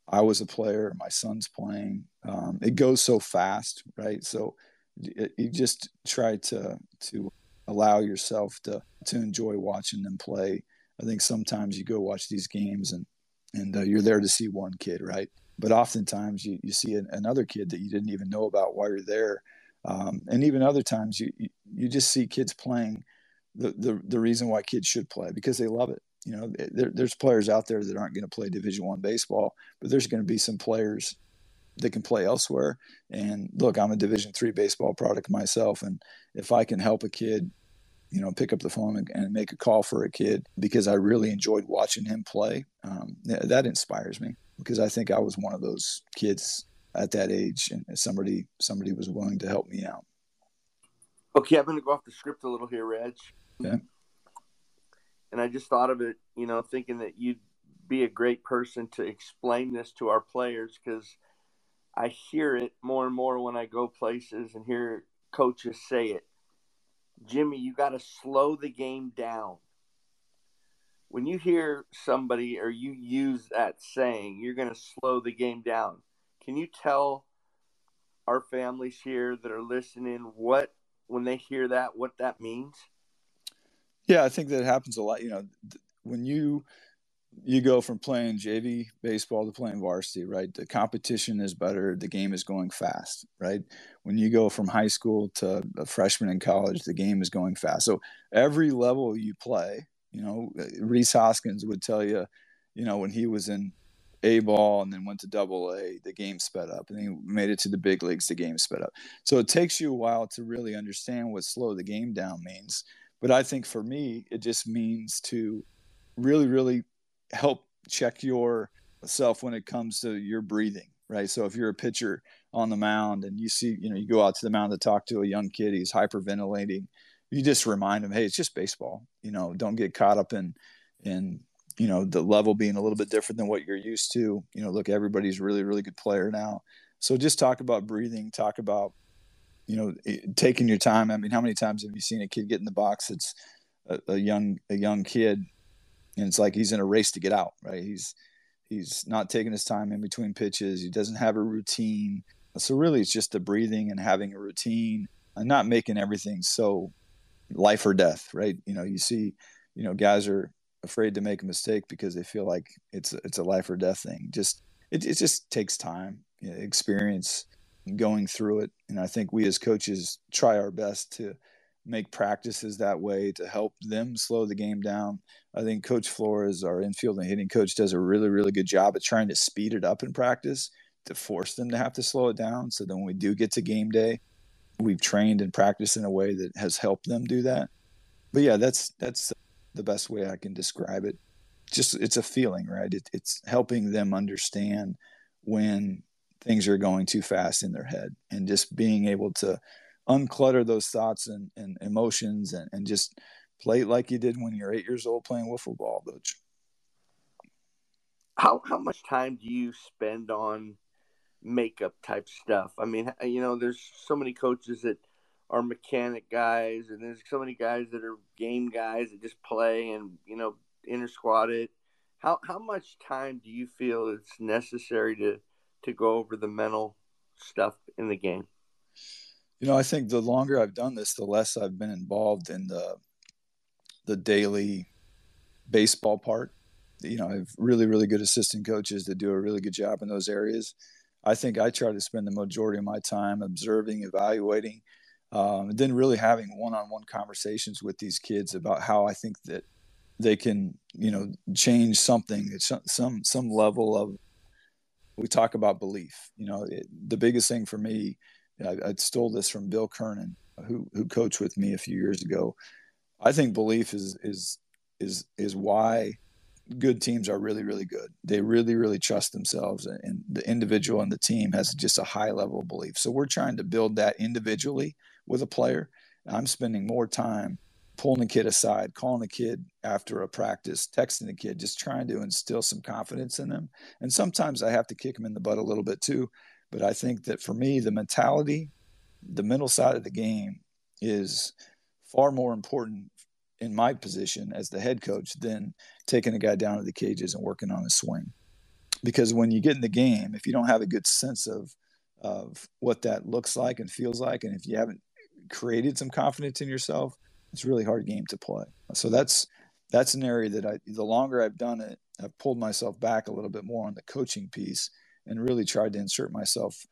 I was a player, or my son's playing. Um, it goes so fast, right? So it, you just try to to allow yourself to to enjoy watching them play. I think sometimes you go watch these games and and uh, you're there to see one kid, right? But oftentimes you, you see an, another kid that you didn't even know about while you're there, um, and even other times you, you you just see kids playing the, the the reason why kids should play because they love it you know, there, there's players out there that aren't going to play Division One baseball, but there's going to be some players that can play elsewhere. And look, I'm a Division Three baseball product myself, and if I can help a kid, you know, pick up the phone and, and make a call for a kid because I really enjoyed watching him play, um, that inspires me because I think I was one of those kids at that age, and somebody somebody was willing to help me out. Okay, I'm going to go off the script a little here, Reg. Okay and I just thought of it, you know, thinking that you'd be a great person to explain this to our players because I hear it more and more when I go places and hear coaches say it. Jimmy, you got to slow the game down. When you hear somebody or you use that saying, you're going to slow the game down. Can you tell our families here that are listening what, when they hear that, what that means? Yeah, I think that happens a lot. You know, when you you go from playing JV baseball to playing varsity, right? The competition is better. The game is going fast, right? When you go from high school to a freshman in college, the game is going fast. So every level you play, you know, uh, Rhys Hoskins would tell you, you know, when he was in A ball and then went to double A, the game sped up. And he made it to the big leagues, the game sped up. So it takes you a while to really understand what slow the game down means. But I think for me, it just means to really, really help check yourself when it comes to your breathing, right? So if you're a pitcher on the mound and you see, you know, you go out to the mound to talk to a young kid, he's hyperventilating, you just remind him, hey, it's just baseball. You know, don't get caught up in in you know the level being a little bit different than what you're used to. You know, look, everybody's really, really good player now. So just talk about breathing, talk about you know, taking your time. I mean, how many times have you seen a kid get in the box that's a, a young a young kid, and it's like he's in a race to get out, right? He's he's not taking his time in between pitches. He doesn't have a routine. So really, it's just the breathing and having a routine and not making everything so life or death, right? You know, you see, you know, guys are afraid to make a mistake because they feel like it's it's a life or death thing. Just it, it just takes time, you know, experience, going through it. And I think we as coaches try our best to make practices that way to help them slow the game down. I think Coach Flores, our infield and hitting coach, does a really, really good job at trying to speed it up in practice to force them to have to slow it down. So then when we do get to game day, we've trained and practiced in a way that has helped them do that. But yeah, that's that's the best way I can describe it. Just it's a feeling, right? It, it's helping them understand when things are going too fast in their head and just being able to unclutter those thoughts and, and emotions and, and just play like you did when you're eight years old playing wiffle ball, Butch. How how much time do you spend on makeup type stuff? I mean, you know, there's so many coaches that are mechanic guys, and there's so many guys that are game guys that just play and you know inter squad it. How how much time do you feel it's necessary to to go over the mental stuff in the game? You know, I think the longer I've done this, the less I've been involved in the the daily baseball part. You know, I have really, really good assistant coaches that do a really good job in those areas. I think I try to spend the majority of my time observing, evaluating, um, and then really having one-on-one conversations with these kids about how I think that they can, you know, change something some some, some level of. We talk about belief. You know, it, the biggest thing for me I, I stole this from Bill Kernen, who who coached with me a few years ago. I think belief is is is is why good teams are really really good. They really really trust themselves, and the individual and the team has just a high level of belief. So we're trying to build that individually with a player. I'm spending more time pulling the kid aside, calling the kid after a practice, texting the kid, just trying to instill some confidence in them. And sometimes I have to kick them in the butt a little bit too but I think that for me, the mentality, the mental side of the game is far more important in my position as the head coach than taking a guy down to the cages and working on his swing. Because when you get in the game, if you don't have a good sense of of what that looks like and feels like, and if you haven't created some confidence in yourself, it's a really hard game to play. So that's that's an area that I the longer I've done it, I've pulled myself back a little bit more on the coaching piece and really tried to insert myself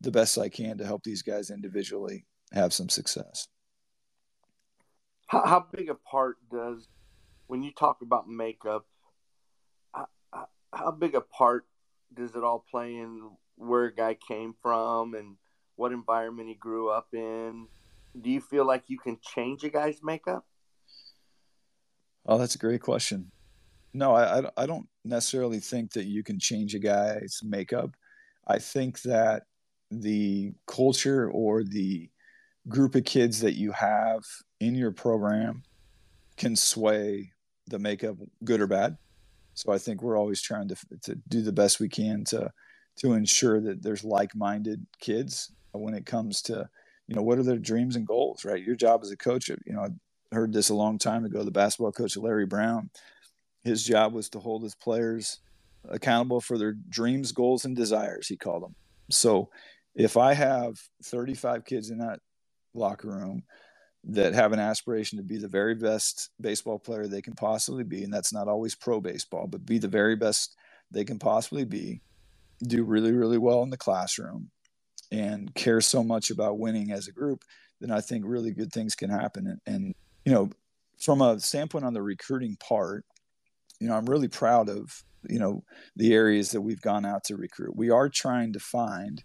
the best I can to help these guys individually have some success. How, how big a part does, when you talk about makeup, how, how big a part does it all play in where a guy came from and what environment he grew up in? Do you feel like you can change a guy's makeup? Oh, that's a great question. No, I, I don't necessarily think that you can change a guy's makeup. I think that the culture or the group of kids that you have in your program can sway the makeup good or bad. So I think we're always trying to to do the best we can to to ensure that there's like-minded kids when it comes to you know what are their dreams and goals, right? Your job as a coach, you know, I heard this a long time ago. The basketball coach Larry Brown his job was to hold his players accountable for their dreams, goals, and desires, he called them. So if I have 35 kids in that locker room that have an aspiration to be the very best baseball player they can possibly be, and that's not always pro baseball, but be the very best they can possibly be, do really, really well in the classroom, and care so much about winning as a group, then I think really good things can happen. And, and you know, from a standpoint on the recruiting part, you know, I'm really proud of, you know, the areas that we've gone out to recruit. We are trying to find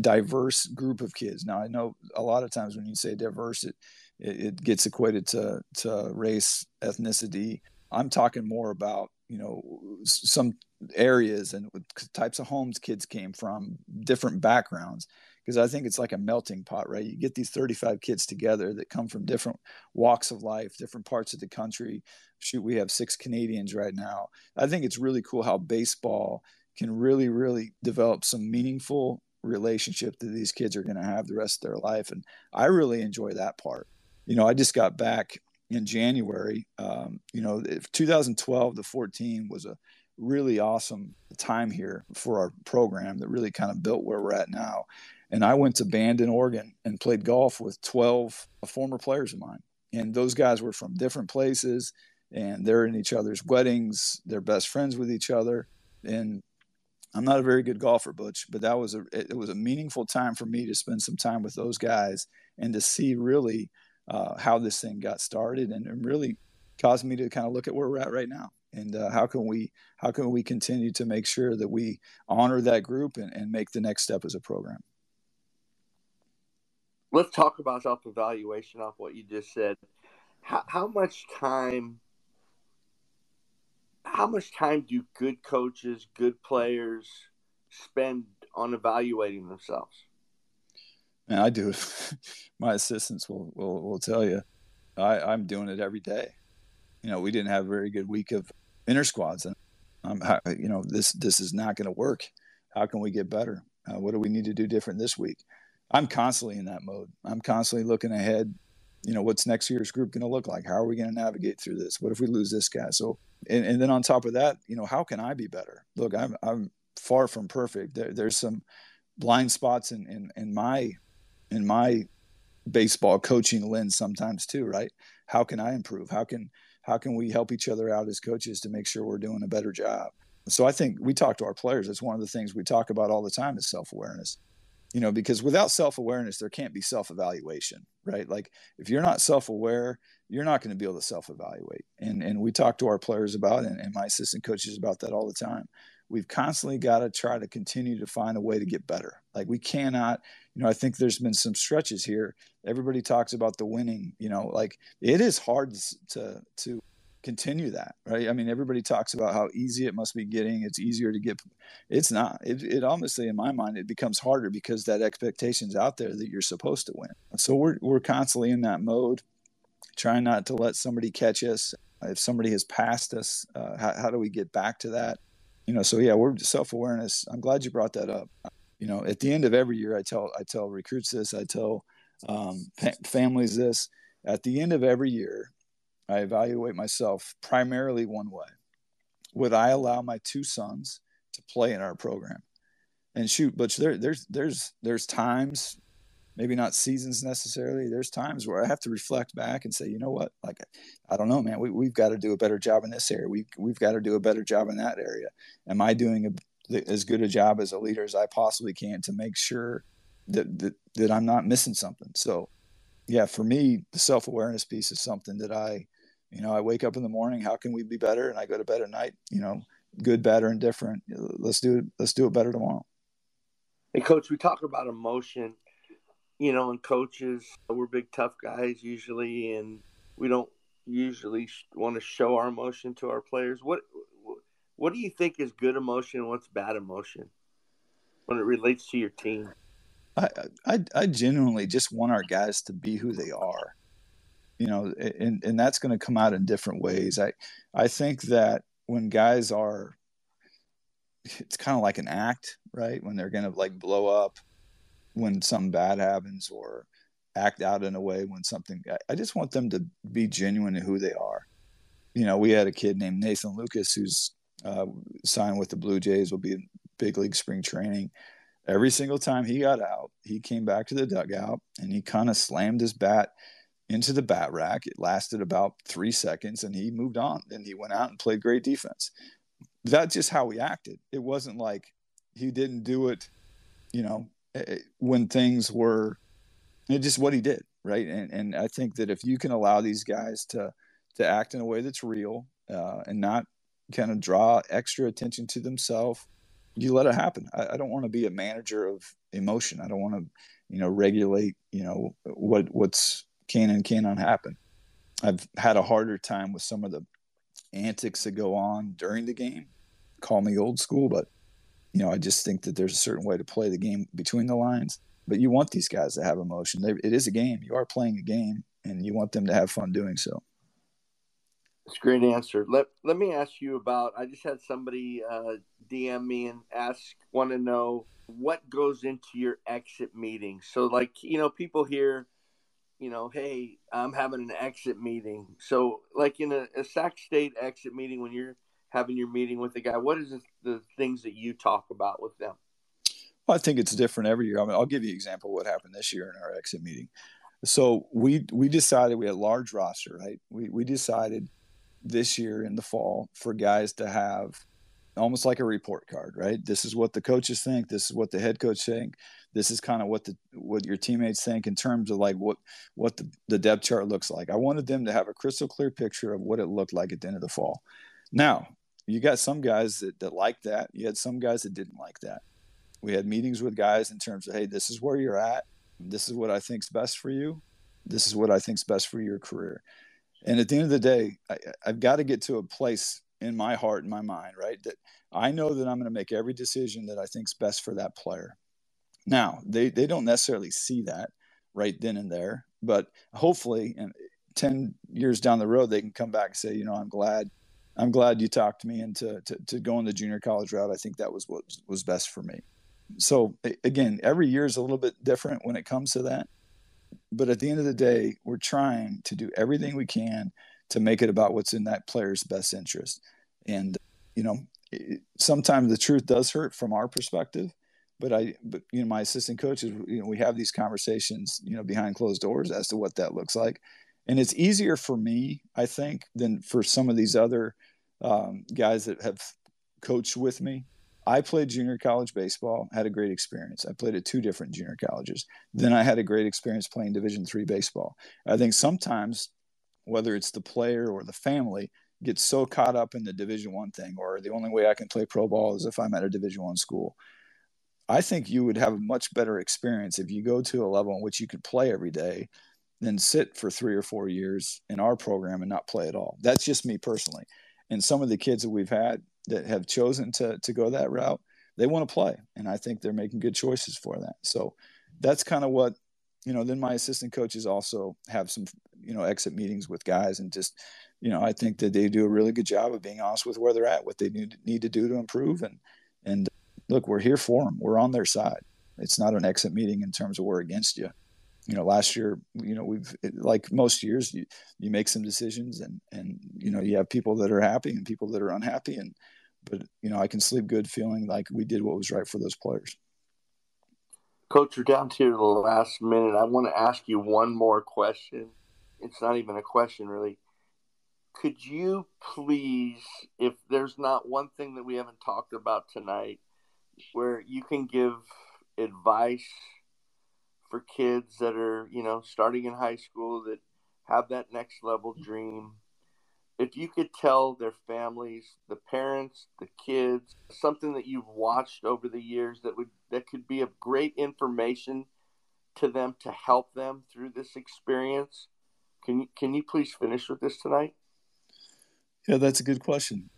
diverse group of kids. Now, I know a lot of times when you say diverse, it, it, it gets equated to, to race, ethnicity. I'm talking more about, you know, some areas and types of homes kids came from, different backgrounds because I think it's like a melting pot, right? You get these 35 kids together that come from different walks of life, different parts of the country. Shoot, we have six Canadians right now. I think it's really cool how baseball can really, really develop some meaningful relationship that these kids are going to have the rest of their life. And I really enjoy that part. You know, I just got back in January. Um, you know, 2012 to 14 was a really awesome time here for our program that really kind of built where we're at now. And I went to Bandon, Oregon, and played golf with 12 former players of mine. And those guys were from different places, and they're in each other's weddings. They're best friends with each other. And I'm not a very good golfer, Butch, but that was a it was a meaningful time for me to spend some time with those guys and to see really uh, how this thing got started, and, and really caused me to kind of look at where we're at right now and uh, how can we how can we continue to make sure that we honor that group and, and make the next step as a program let's talk about self-evaluation off what you just said how, how much time how much time do good coaches good players spend on evaluating themselves and i do [LAUGHS] my assistants will, will will tell you I, i'm doing it every day you know we didn't have a very good week of inter squads, and how, you know this this is not going to work. How can we get better? Uh, what do we need to do different this week? I'm constantly in that mode. I'm constantly looking ahead. You know, what's next year's group going to look like? How are we going to navigate through this? What if we lose this guy? So, and, and then on top of that, you know, how can I be better? Look, I'm I'm far from perfect. There, there's some blind spots in, in in my in my baseball coaching lens sometimes too, right? How can I improve? How can how can we help each other out as coaches to make sure we're doing a better job? So I think we talk to our players. It's one of the things we talk about all the time is self awareness. You know, because without self awareness, there can't be self evaluation, right? Like if you're not self aware, you're not going to be able to self evaluate. And and we talk to our players about and, and my assistant coaches about that all the time we've constantly got to try to continue to find a way to get better. Like we cannot, you know, I think there's been some stretches here. Everybody talks about the winning, you know, like it is hard to to continue that, right? I mean, everybody talks about how easy it must be getting. It's easier to get. It's not. It, it honestly, in my mind, it becomes harder because that expectation's out there that you're supposed to win. So we're we're constantly in that mode, trying not to let somebody catch us. If somebody has passed us, uh, how, how do we get back to that? you know so yeah we're self-awareness i'm glad you brought that up you know at the end of every year i tell i tell recruits this i tell um, families this at the end of every year i evaluate myself primarily one way would i allow my two sons to play in our program and shoot but there, there's there's there's times maybe not seasons necessarily. There's times where I have to reflect back and say, you know what, like, I don't know, man, we, we've got to do a better job in this area. We, we've got to do a better job in that area. Am I doing a, as good a job as a leader as I possibly can to make sure that, that, that I'm not missing something? So yeah, for me, the self-awareness piece is something that I, you know, I wake up in the morning, how can we be better? And I go to bed at night, you know, good, better, and different. Let's do it. Let's do it better tomorrow. Hey coach, we talk about emotion you know, and coaches, we're big tough guys usually, and we don't usually want to show our emotion to our players. What what do you think is good emotion and what's bad emotion when it relates to your team? I, I, I genuinely just want our guys to be who they are, you know, and, and that's going to come out in different ways. I, I think that when guys are, it's kind of like an act, right? When they're going to like blow up, when something bad happens or act out in a way when something I, just want them to be genuine in who they are you know we had a kid named Nathan Lukes who's uh, signed with the blue jays will be in big league spring training every single time he got out he came back to the dugout and he kind of slammed his bat into the bat rack. It lasted about three seconds and he moved on Then he went out and played great defense. That's just how he acted. It wasn't like he didn't do it you know when things were it just what he did right? And and i think that if you can allow these guys to to act in a way that's real uh, and not kind of draw extra attention to themselves you let it happen. I, I don't want to be a manager of emotion. I don't want to you know regulate you know what what's can and cannot happen i've had a harder time with some of the antics that go on during the game call me old school but you know, I just think that there's a certain way to play the game between the lines. But you want these guys to have emotion. They, it is a game. You are playing a game, and you want them to have fun doing so. That's a great answer. Let Let me ask you about. I just had somebody uh, DM me and ask, want to know what goes into your exit meeting. So, like, you know, people here, you know, hey, I'm having an exit meeting. So, like in a, a Sac State exit meeting, when you're having your meeting with the guy, what is the things that you talk about with them? Well, I think it's different every year. I mean, I'll give you an example of what happened this year in our exit meeting. So we we decided we had a large roster, right? We we decided this year in the fall for guys to have almost like a report card, right? This is what the coaches think. This is what the head coach think. This is kind of what the what your teammates think in terms of like what what the, the depth chart looks like. I wanted them to have a crystal clear picture of what it looked like at the end of the fall. Now, you got some guys that, that like that. You had some guys that didn't like that. We had meetings with guys in terms of, hey, this is where you're at. This is what I think's best for you. This is what I think's best for your career. And at the end of the day, I, I've got to get to a place in my heart and my mind, right? That I know that I'm going to make every decision that I think's best for that player. Now, they, they don't necessarily see that right then and there, but hopefully, and 10 years down the road, they can come back and say, you know, I'm glad, I'm glad you talked me into to, to going the junior college route. I think that was what was best for me. So again, every year is a little bit different when it comes to that. But at the end of the day, we're trying to do everything we can to make it about what's in that player's best interest. And, you know, sometimes the truth does hurt from our perspective but I, but you know, my assistant coaches, you know, we have these conversations, you know, behind closed doors as to what that looks like, and it's easier for me, I think, than for some of these other um, guys that have coached with me. I played junior college baseball, had a great experience. I played at two different junior colleges. Then I had a great experience playing Division three baseball. I think sometimes, whether it's the player or the family, gets so caught up in the Division one thing, or the only way I can play pro ball is if I'm at a Division one school. I think you would have a much better experience if you go to a level in which you could play every day than sit for three or four years in our program and not play at all. That's just me personally. And some of the kids that we've had that have chosen to to go that route, they want to play, and I think they're making good choices for that. So that's kind of what you know. Then my assistant coaches also have some you know exit meetings with guys, and just you know I think that they do a really good job of being honest with where they're at, what they need need to do to improve, and and look, we're here for them. We're on their side. It's not an exit meeting in terms of we're against you. You know, last year, you know, we've like most years, you you make some decisions, and and you know, you have people that are happy and people that are unhappy, and but you know, I can sleep good feeling like we did what was right for those players. Coach, you're down to the last minute. I want to ask you one more question. It's not even a question, really. Could you please, if there's not one thing that we haven't talked about tonight, where you can give advice for kids that are, you know, starting in high school that have that next level mm-hmm. dream. If you could tell their families, the parents, the kids, something that you've watched over the years that would that could be of great information to them to help them through this experience. Can you can you please finish with this tonight? Yeah, that's a good question.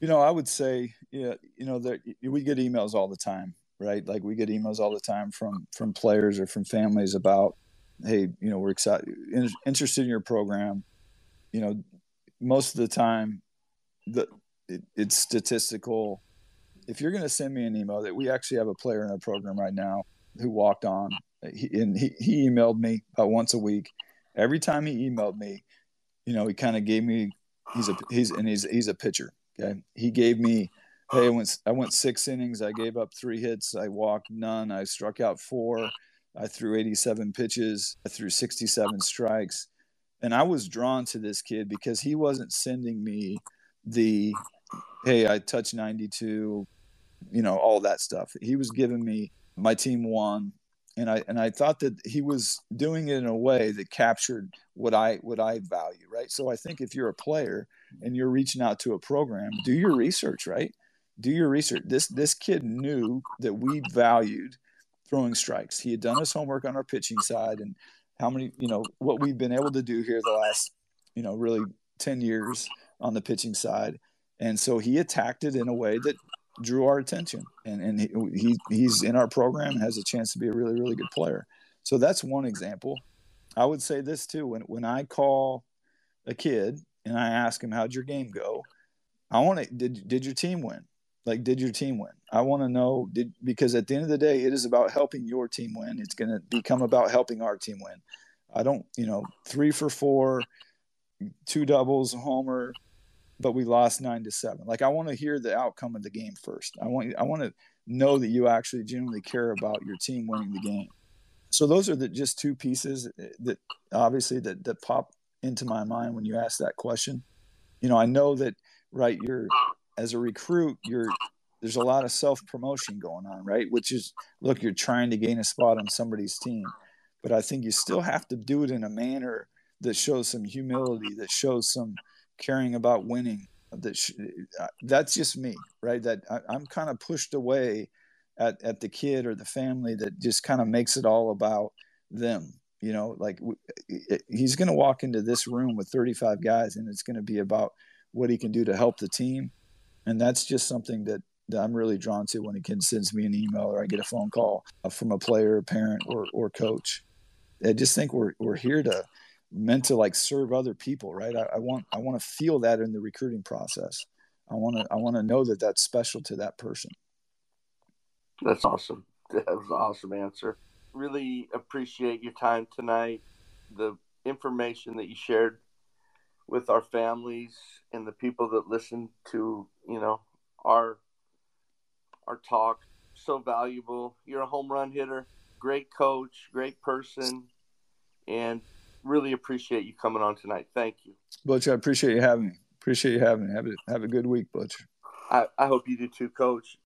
You know, I would say, yeah, you know, that we get emails all the time, right? Like we get emails all the time from from players or from families about, hey, you know, we're excited, interested in your program. You know, most of the time, the it, it's statistical. If you're going to send me an email, that we actually have a player in our program right now who walked on, uh, he, and he, he emailed me about once a week. Every time he emailed me, you know, he kind of gave me he's a he's and he's he's a pitcher Okay. He gave me, hey, I went, I went six innings. I gave up three hits. I walked none. I struck out four. I threw 87 pitches. I threw 67 strikes. And I was drawn to this kid because he wasn't sending me the, hey, I touched 92, you know, all that stuff. He was giving me my team won and I and I thought that he was doing it in a way that captured what I what I value, right? So I think if you're a player and you're reaching out to a program, do your research, right? Do your research. This this kid knew that we valued throwing strikes. He had done his homework on our pitching side and how many, you know, what we've been able to do here the last, you know, really 10 years on the pitching side. And so he attacked it in a way that drew our attention, and and he, he he's in our program has a chance to be a really really good player. So that's one example. I would say this too: when when I call a kid and I ask him how'd your game go, I want to did did your team win? Like did your team win? I want to know did because at the end of the day, it is about helping your team win. It's going to become about helping our team win. I don't, you know, three for four, two doubles, homer, but we lost nine to seven. Like I want to hear the outcome of the game first. I want I want to know that you actually genuinely care about your team winning the game. So those are the just two pieces eh, that obviously that that pop into my mind when you ask that question. You know, I know that right you're as a recruit, you're there's a lot of self promotion going on, right? Which is, look, you're trying to gain a spot on somebody's team, but I think you still have to do it in a manner that shows some humility, that shows some caring about winning. That sh- uh, that's just me, right? That I, I'm kind of pushed away at at the kid or the family that just kind of makes it all about them. You know, like he's going to walk into this room with 35 guys, and it's going to be about what he can do to help the team, and that's just something that that I'm really drawn to when a kid sends me an email or I get a phone call from a player, parent, or or coach. I just think we're we're here to meant to like serve other people, right? I, I want I want to feel that in the recruiting process. I want to I want to know that that's special to that person. That's awesome. That was an awesome answer. Really appreciate your time tonight. The information that you shared with our families and the people that listen to you know our our talk so valuable you're a home run hitter great coach great person and really appreciate you coming on tonight. Thank you. Butch i appreciate you having me. Appreciate you having me. Have a, have a good week butch. I, I hope you do too coach